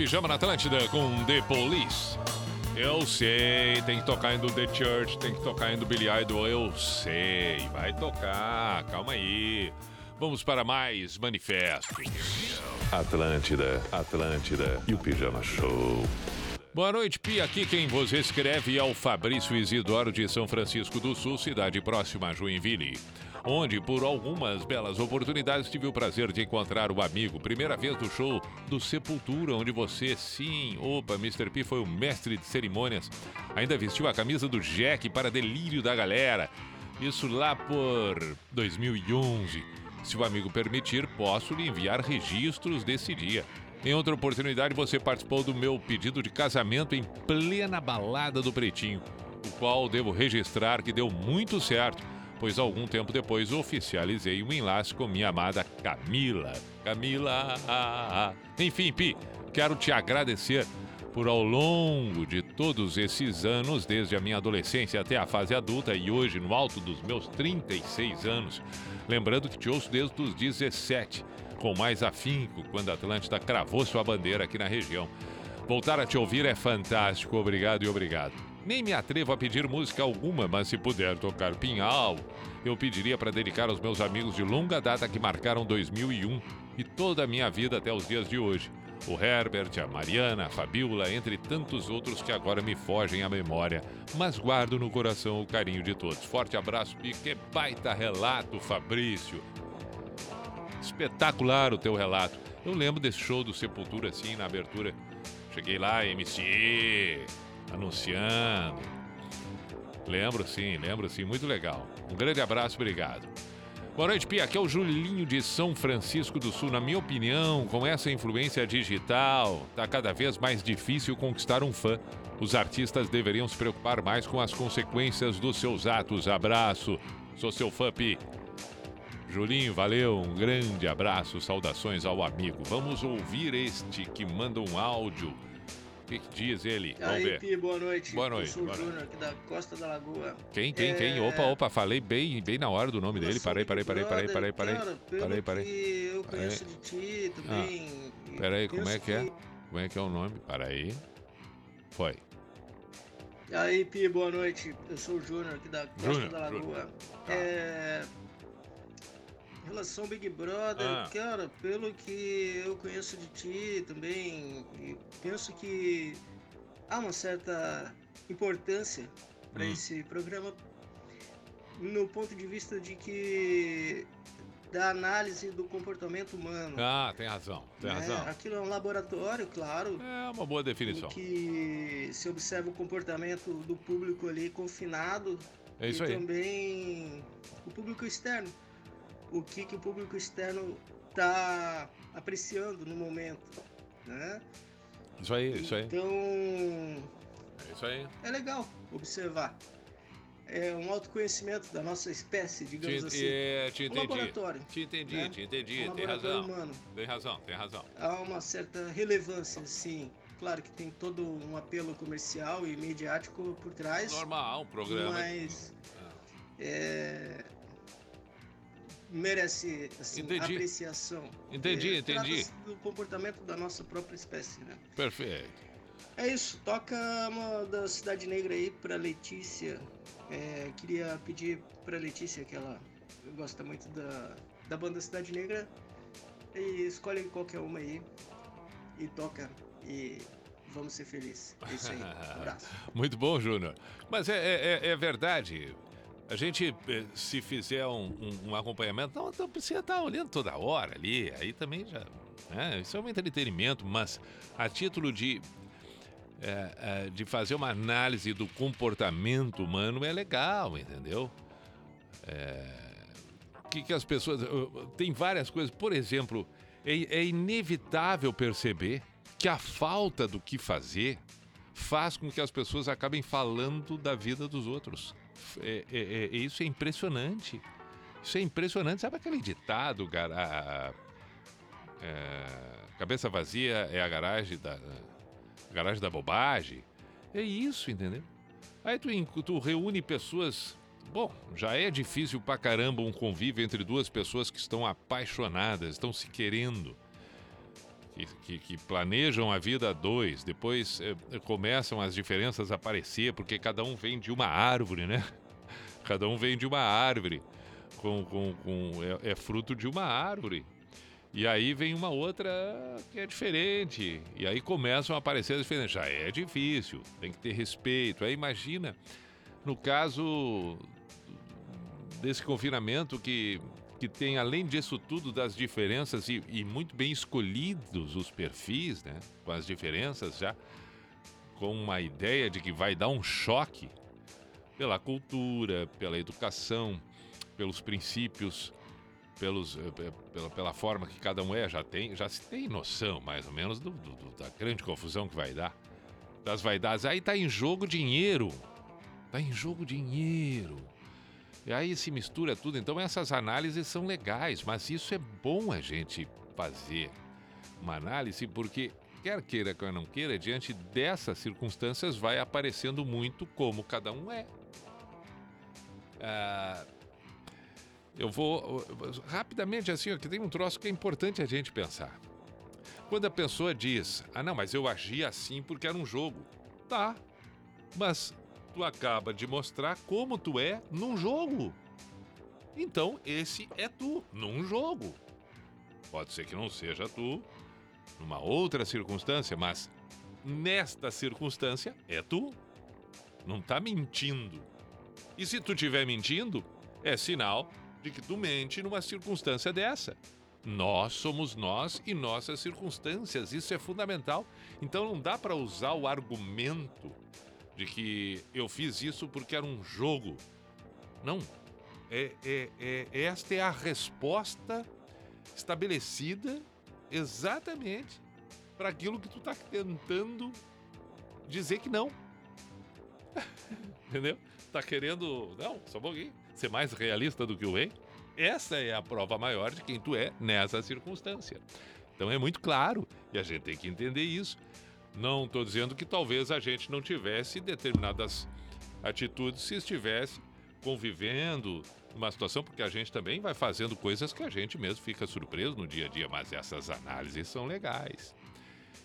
Pijama na Atlântida com The Police. Eu sei, tem que tocar indo The Church, tem que tocar indo Billy Idol, eu sei. Vai tocar, calma aí. Vamos para mais manifestos. Atlântida, Atlântida e o Pijama Show. Boa noite, Pia. Aqui quem você escreve é o Fabrício Isidoro de São Francisco do Sul, cidade próxima a Joinville. Onde, por algumas belas oportunidades, tive o prazer de encontrar o amigo. Primeira vez do show do Sepultura, onde você, sim, opa, Mr. P foi o mestre de cerimônias. Ainda vestiu a camisa do Jack para delírio da galera. Isso lá por 2011. Se o amigo permitir, posso lhe enviar registros desse dia. Em outra oportunidade, você participou do meu pedido de casamento em plena balada do Pretinho, o qual devo registrar que deu muito certo, pois algum tempo depois oficializei um enlace com minha amada Camila. Camila. Enfim, Pi, quero te agradecer por ao longo de todos esses anos, desde a minha adolescência até a fase adulta e hoje no alto dos meus 36 anos, lembrando que te ouço desde os 17, com mais afinco quando a Atlântida cravou sua bandeira aqui na região. Voltar a te ouvir é fantástico, obrigado e obrigado. Nem me atrevo a pedir música alguma, mas se puder tocar Pinhal, eu pediria para dedicar aos meus amigos de longa data que marcaram 2001 e toda a minha vida até os dias de hoje. O Herbert, a Mariana, a Fabiola, entre tantos outros que agora me fogem à memória, mas guardo no coração o carinho de todos. Forte abraço, Pi. Que baita relato, Fabrício. Espetacular o teu relato. Eu lembro desse show do Sepultura assim, na abertura. Cheguei lá, MC, anunciando. Lembro sim, lembro sim, muito legal. Um grande abraço, obrigado. Boa noite, Pia. Aqui é o Julinho de São Francisco do Sul. Na minha opinião, com essa influência digital, tá cada vez mais difícil conquistar um fã. Os artistas deveriam se preocupar mais com as consequências dos seus atos. Abraço. Sou seu fã, Pi. Julinho, valeu, um grande abraço, saudações ao amigo. Vamos ouvir este que manda um áudio. O que, que diz ele? Vamos Aí, ver. Pi, boa noite. Boa noite, Eu sou o. Júnior aqui da Costa da Lagoa. Quem, quem, quem? É, Opa, opa, falei bem, bem na hora do nome dele. Parei, parei, parei, parei, parei, parei. cara, pelo Parei, parei. que eu Parei. conheço de ti também. Ah, peraí, como penso é que é? Como é que é o nome? Peraí. Foi. Aí, Pi, boa noite. Eu sou o Júnior aqui da Costa Júnior, da Lagoa. Júnior. É. Relação ao Big Brother, Ah. cara, pelo que eu conheço de ti também, penso que há uma certa importância para Hum. esse programa no ponto de vista de que da análise do comportamento humano. Ah, tem razão, tem né? razão. Aquilo é um laboratório, claro. É uma boa definição. que se observa o comportamento do público ali confinado É isso e aí. também o público externo. O que, que o público externo está apreciando no momento, né? Isso aí, isso aí. Então É isso aí. é legal observar. É um autoconhecimento da nossa espécie, digamos Te, assim. é, te Um entendi. laboratório. Te entendi, né? te entendi. Um tem razão. humano. Tem razão, tem razão. há uma certa relevância, sim. Claro que tem todo um apelo comercial e mediático por trás. Normal, um programa. Mas é, merece assim, Entendi. apreciação. Entendi, É, entendi. do comportamento da nossa própria espécie, né? Perfeito. É isso, toca uma da Cidade Negra aí pra Letícia. É, queria pedir pra Letícia que ela gosta muito da, da banda Cidade Negra. E escolhe qualquer uma aí e toca e vamos ser felizes. É isso aí. Um abraço. Muito bom, Júnior. Mas é, é- é- é verdade. A gente, eh, se fizer um, um- um acompanhamento, não, não precisa estar olhando toda hora ali. Aí também já. né, isso é um entretenimento, mas a título de. eh, eh, de fazer uma análise do comportamento humano é legal, entendeu? É, que, que as pessoas. Tem várias coisas. Por exemplo, é, é inevitável perceber que a falta do que fazer faz com que as pessoas acabem falando da vida dos outros. É, é- é- é- isso é impressionante. Isso é impressionante. Sabe aquele ditado, cara? é, cabeça vazia é a garagem da, a garagem da bobagem. É isso, entendeu? Aí tu, tu reúne pessoas. Bom, já é difícil pra caramba um convívio entre duas pessoas que estão apaixonadas, estão se querendo. Que, que- que planejam a vida a dois, depois eh, começam as diferenças a aparecer, porque cada um vem de uma árvore, né? Cada um vem de uma árvore, com, com, com- é, é fruto de uma árvore. E aí vem uma outra que é diferente. E aí começam a aparecer as diferenças. Já é difícil, tem que ter respeito. Aí imagina, no caso desse confinamento que, que tem, além disso tudo, das diferenças e, e muito bem escolhidos os perfis, né? Com as diferenças já, com uma ideia de que vai dar um choque pela cultura, pela educação, pelos princípios, pelos, eh, pe- pela, pela forma que cada um é, já tem, já se tem noção, mais ou menos, do- do- da grande confusão que vai dar. Das vaidades. Aí tá em jogo dinheiro. Tá em jogo dinheiro. E aí se mistura tudo. Então essas análises são legais, mas isso é bom a gente fazer uma análise, porque quer queira, quer não queira, diante dessas circunstâncias vai aparecendo muito como cada um é. Ah, eu vou rapidamente assim, que tem um troço que é importante a gente pensar. Quando a pessoa diz, ah não, mas eu agi assim porque era um jogo. Tá, mas tu acaba de mostrar como tu é num jogo. Então esse é tu, num jogo. Pode ser que não seja tu, numa outra circunstância, mas nesta circunstância é tu. Não tá mentindo. E se tu estiver mentindo, é sinal de que tu mente numa circunstância dessa. Nós somos nós e nossas circunstâncias, isso é fundamental. Então não dá para usar o argumento de que eu fiz isso porque era um jogo. Não. É, é, é- esta é a resposta estabelecida exatamente para aquilo que tu está tentando dizer que não. Entendeu? Tá querendo, não, só um pouquinho, ser mais realista do que o rei? Essa é a prova maior de quem tu é nessa circunstância. Então é muito claro e a gente tem que entender isso. Não estou dizendo que talvez a gente não tivesse determinadas atitudes se estivesse convivendo numa situação, porque a gente também vai fazendo coisas que a gente mesmo fica surpreso no dia a dia, mas essas análises são legais.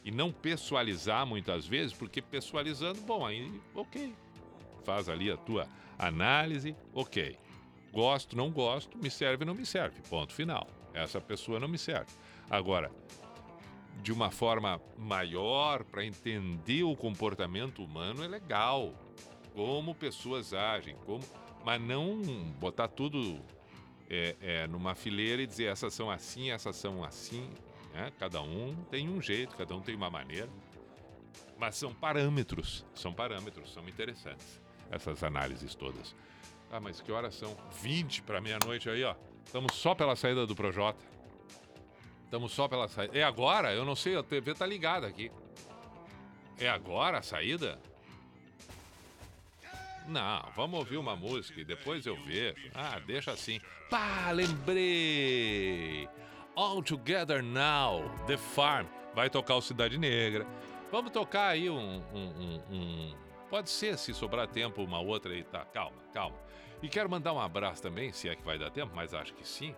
E não pessoalizar muitas vezes, porque pessoalizando, bom, aí, ok. Faz ali a tua análise, ok. Gosto, não gosto, me serve, não me serve. Ponto final. Essa pessoa não me serve. Agora, de uma forma maior, para entender o comportamento humano, é legal. Como pessoas agem, como. Mas não botar tudo é, é, numa fileira e dizer essas são assim, essas são assim. né? Cada um tem um jeito, cada um tem uma maneira. Mas são parâmetros, são parâmetros, são interessantes essas análises todas. Ah, mas que horas são? 20 para meia-noite aí, ó. Estamos só pela saída do Projota. Estamos só pela saída. É agora? Eu não sei, a TV tá ligada aqui. É agora a saída? Não, vamos ouvir uma música e depois eu vejo. Ah, deixa assim. Pá, lembrei! All Together Now, The Farm. Vai tocar o Cidade Negra. Vamos tocar aí um, um- um- um- Pode ser, se sobrar tempo, uma outra aí. Tá, calma, calma. E quero mandar um abraço também, se é que vai dar tempo, mas acho que sim,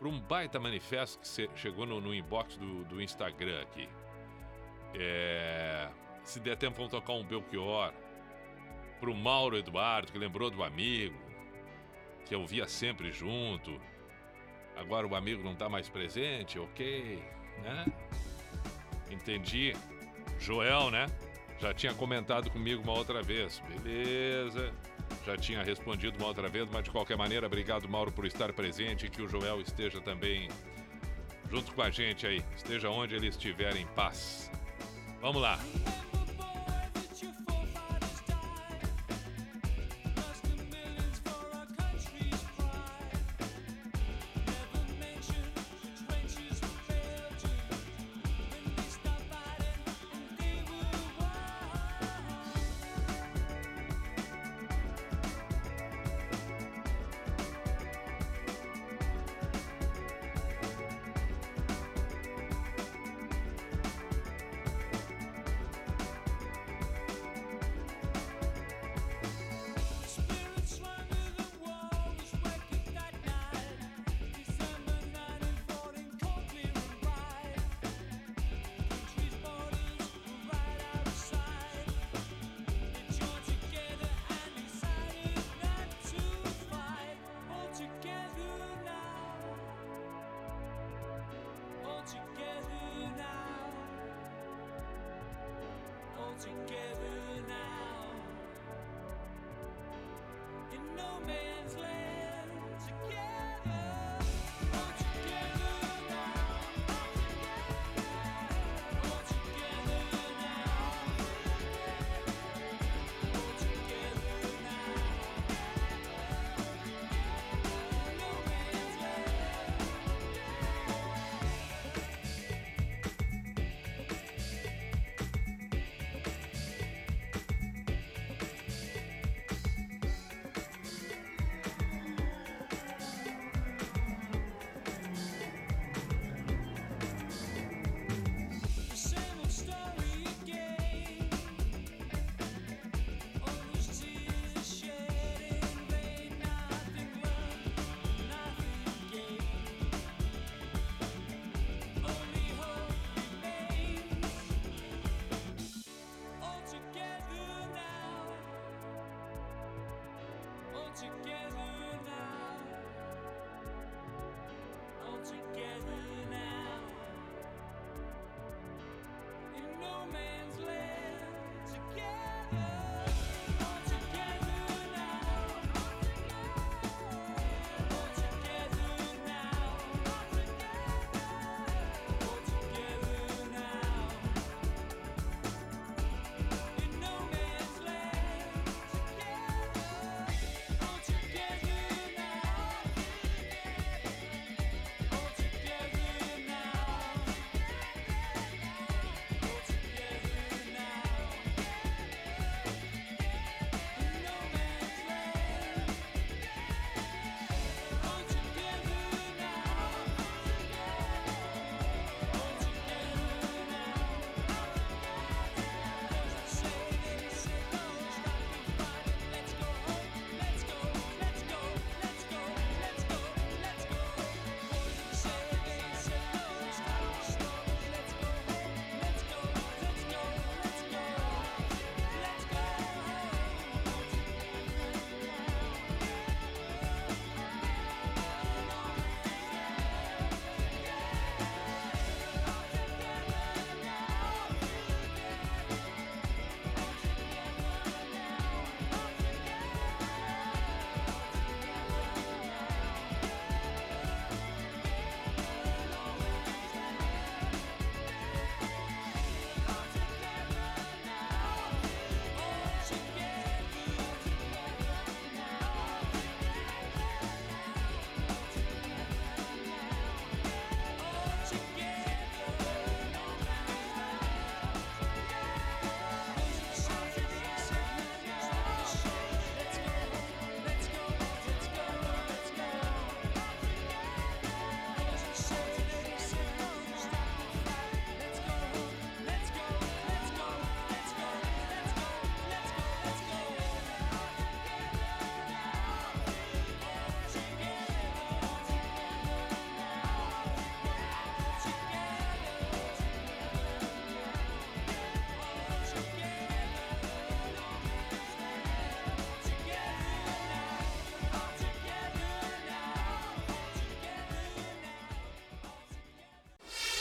para um baita manifesto que chegou no, no inbox do, do Instagram aqui. É, se der tempo, vamos tocar um Belchior. Pro Mauro Eduardo, que lembrou do amigo, que eu via sempre junto. Agora o amigo não tá mais presente, ok, né? Entendi. Joel, né? Já tinha comentado comigo uma outra vez. Beleza. Já tinha respondido uma outra vez, mas de qualquer maneira, obrigado, Mauro, por estar presente e que o Joel esteja também junto com a gente aí. Esteja onde ele estiver em paz. Vamos lá.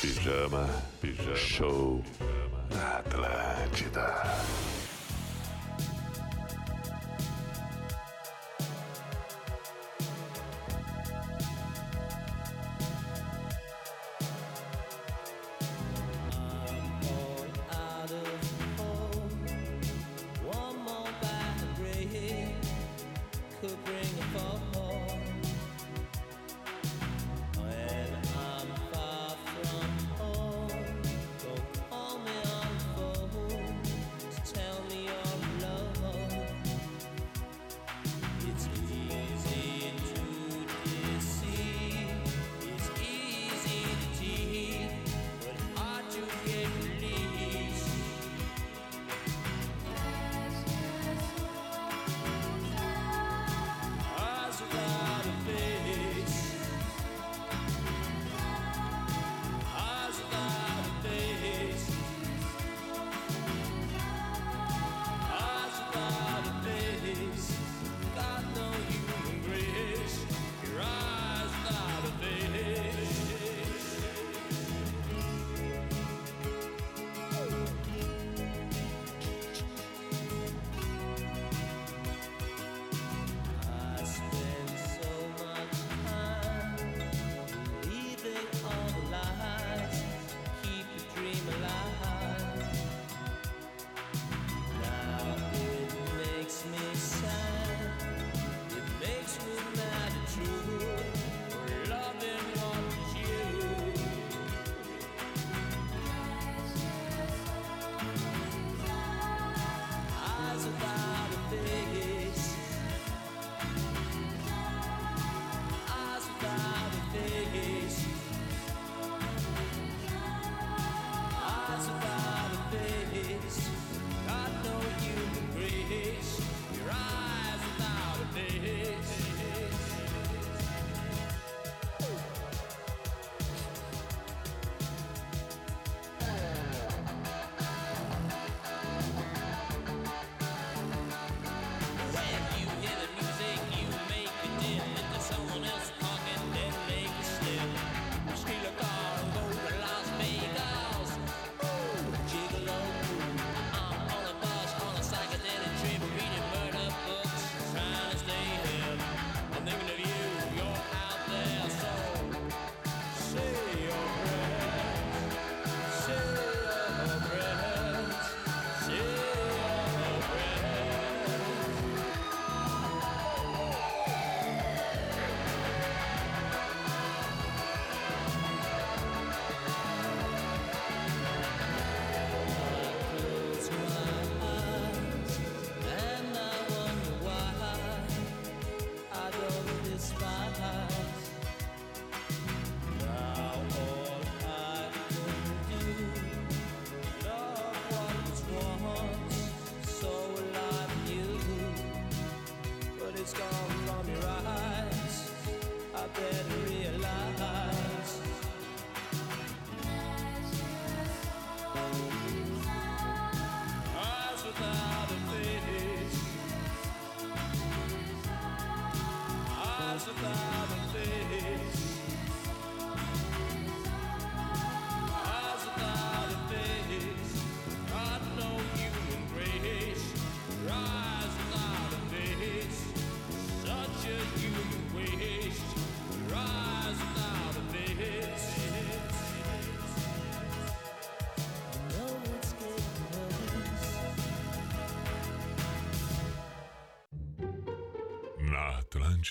Pijama, pijama, show na Atlântida.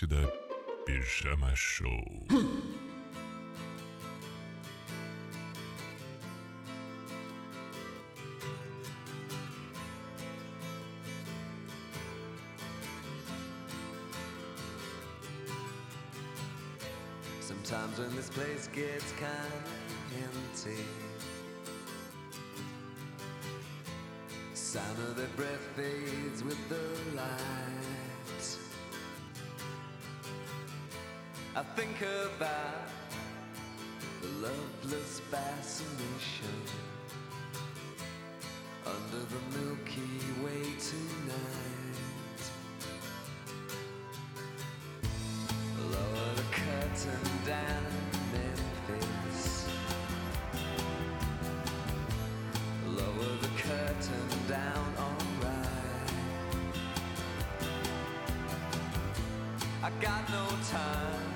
da Pijama Show. Sometimes when this place gets kind of empty, sound of their breath fades with the light. I think about the loveless fascination under the Milky Way tonight. Lower the curtain down Memphis. Lower the curtain down alright. I got no time.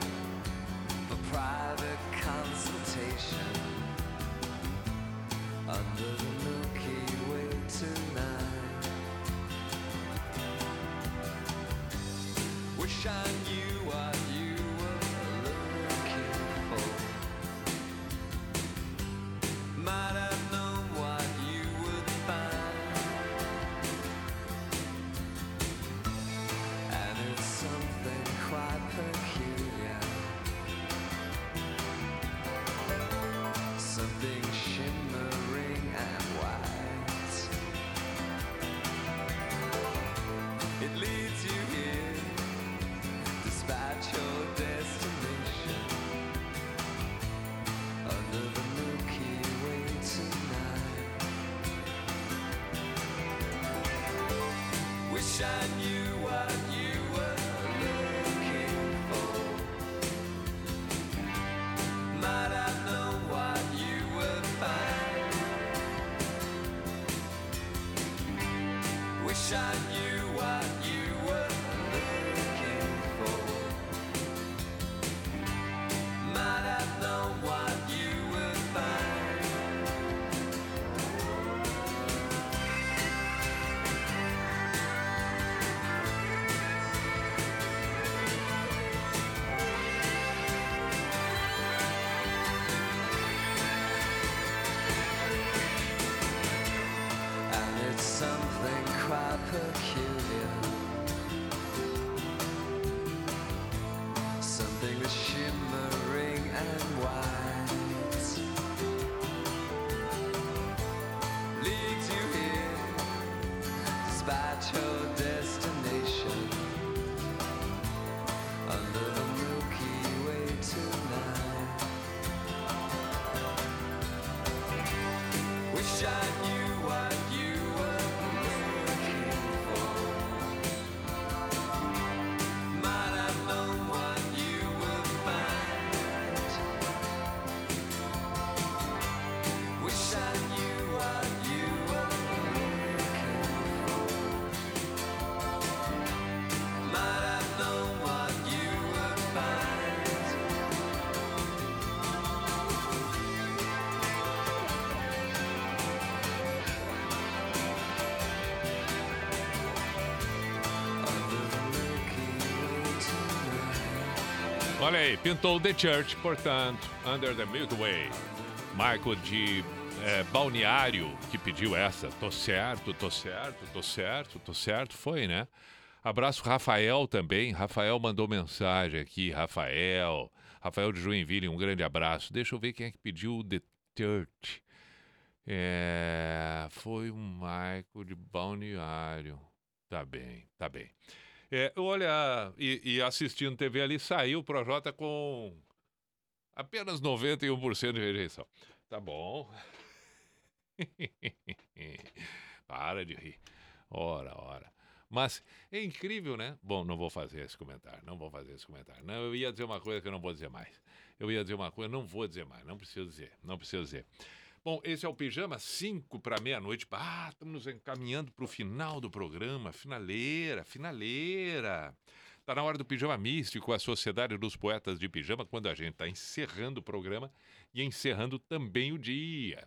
shine you. Olha aí, pintou The Church, portanto, Under the Milky Way. Marco de é, Balneário que pediu essa. Tô certo, tô certo, tô certo, tô certo. Foi, né? Abraço Rafael também. Rafael mandou mensagem aqui. Rafael. Rafael de Joinville, um grande abraço. Deixa eu ver quem é que pediu The Church. É, foi o Marco de Balneário. Tá bem, tá bem. É, olha, e, e assistindo TV ali, saiu o Projota com apenas 91% de rejeição. Tá bom. Para de rir. Ora, ora. Mas é incrível, né? Bom, não vou fazer esse comentário, não vou fazer esse comentário. Não, eu ia dizer uma coisa que eu não vou dizer mais. Eu ia dizer uma coisa, não vou dizer mais, não preciso dizer, não preciso dizer. Bom, esse é o Pijama, 5 para meia-noite. Ah, estamos nos encaminhando para o final do programa. Finaleira, finaleira. Está na hora do Pijama Místico, a Sociedade dos Poetas de Pijama, quando a gente está encerrando o programa e encerrando também o dia.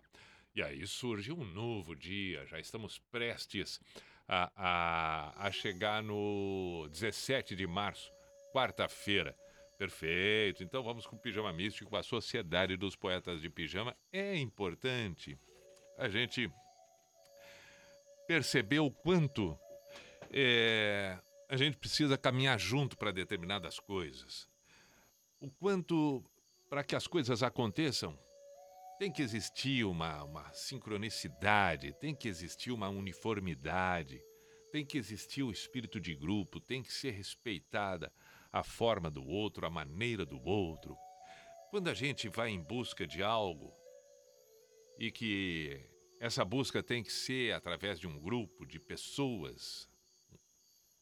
E aí surge um novo dia, já estamos prestes a, a, a chegar no 17 de março, quarta-feira. Perfeito. Então vamos com o Pijama Místico, a Sociedade dos Poetas de Pijama. É importante a gente perceber o quanto é, a gente precisa caminhar junto para determinadas coisas. O quanto, para que as coisas aconteçam, tem que existir uma, uma sincronicidade, tem que existir uma uniformidade, tem que existir o espírito de grupo, tem que ser respeitada a forma do outro, a maneira do outro. Quando a gente vai em busca de algo e que essa busca tem que ser através de um grupo de pessoas,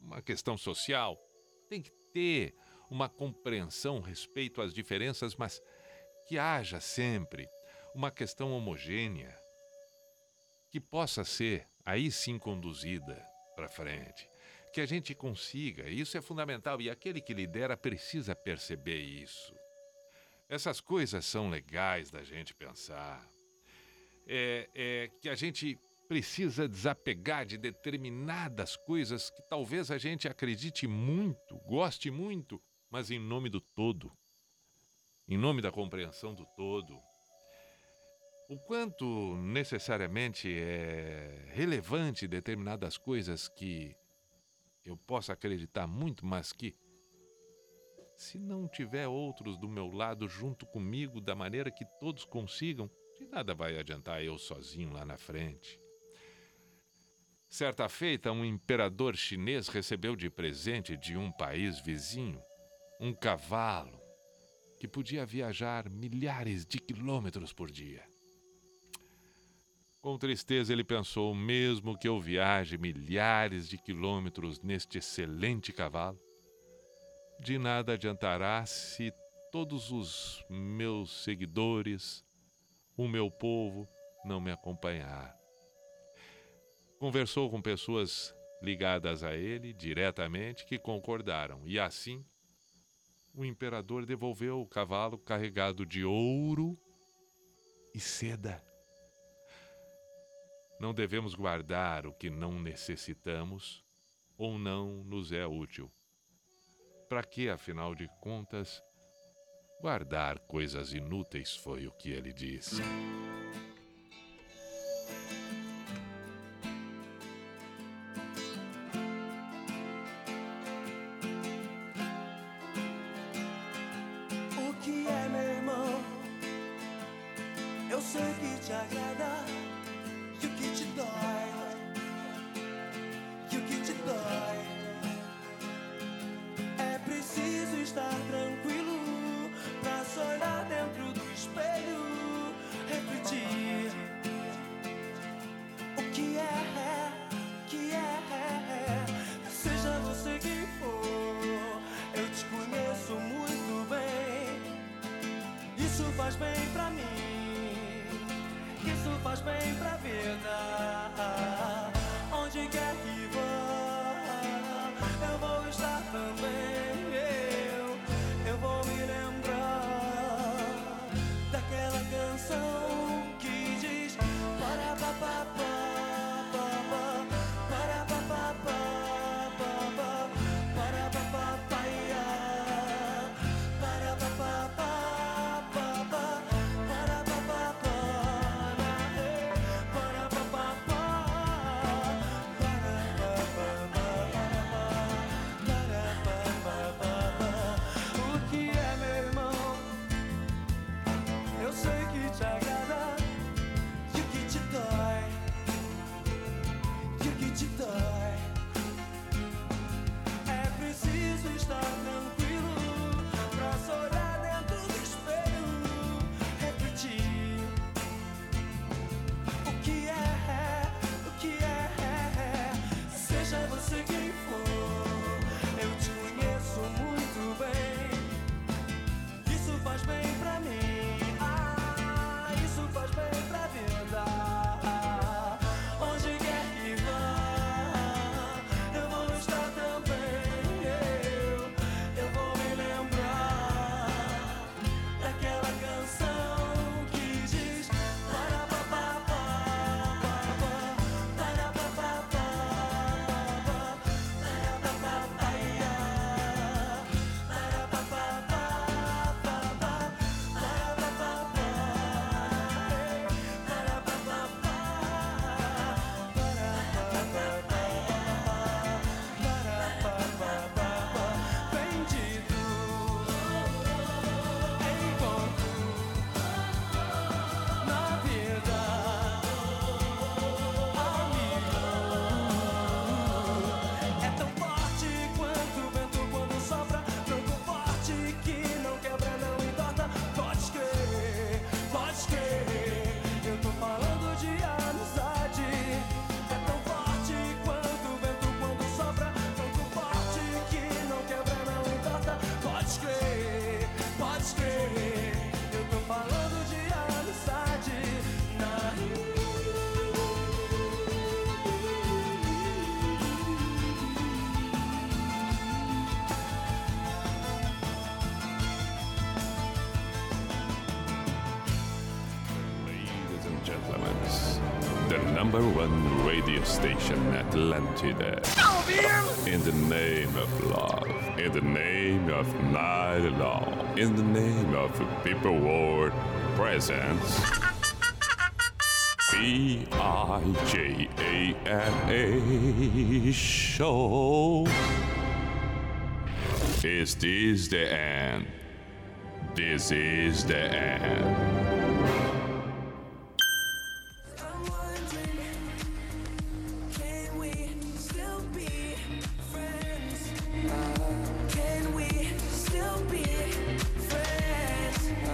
uma questão social, tem que ter uma compreensão respeito às diferenças, mas que haja sempre uma questão homogênea que possa ser aí sim conduzida para frente, que a gente consiga. Isso é fundamental e aquele que lidera precisa perceber isso. Essas coisas são legais da gente pensar. É, é que a gente precisa desapegar de determinadas coisas que talvez a gente acredite muito, goste muito, mas em nome do todo, em nome da compreensão do todo. O quanto necessariamente é relevante determinadas coisas que eu posso acreditar muito, mas que se não tiver outros do meu lado junto comigo da maneira que todos consigam, de nada vai adiantar eu sozinho lá na frente. Certa feita, um imperador chinês recebeu de presente de um país vizinho um cavalo que podia viajar milhares de quilômetros por dia. Com tristeza, ele pensou: mesmo que eu viaje milhares de quilômetros neste excelente cavalo, de nada adiantará se todos os meus seguidores, o meu povo, não me acompanhar. Conversou com pessoas ligadas a ele diretamente que concordaram, e assim o imperador devolveu o cavalo carregado de ouro e seda. Não devemos guardar o que não necessitamos ou não nos é útil. Para que, afinal de contas, guardar coisas inúteis foi o que ele disse. Bem pra vida. Number one radio station, Atlantida. In the name of love, in the name of night law, in the name of people world presence. B I J A N A show. Is this the end? This is the end.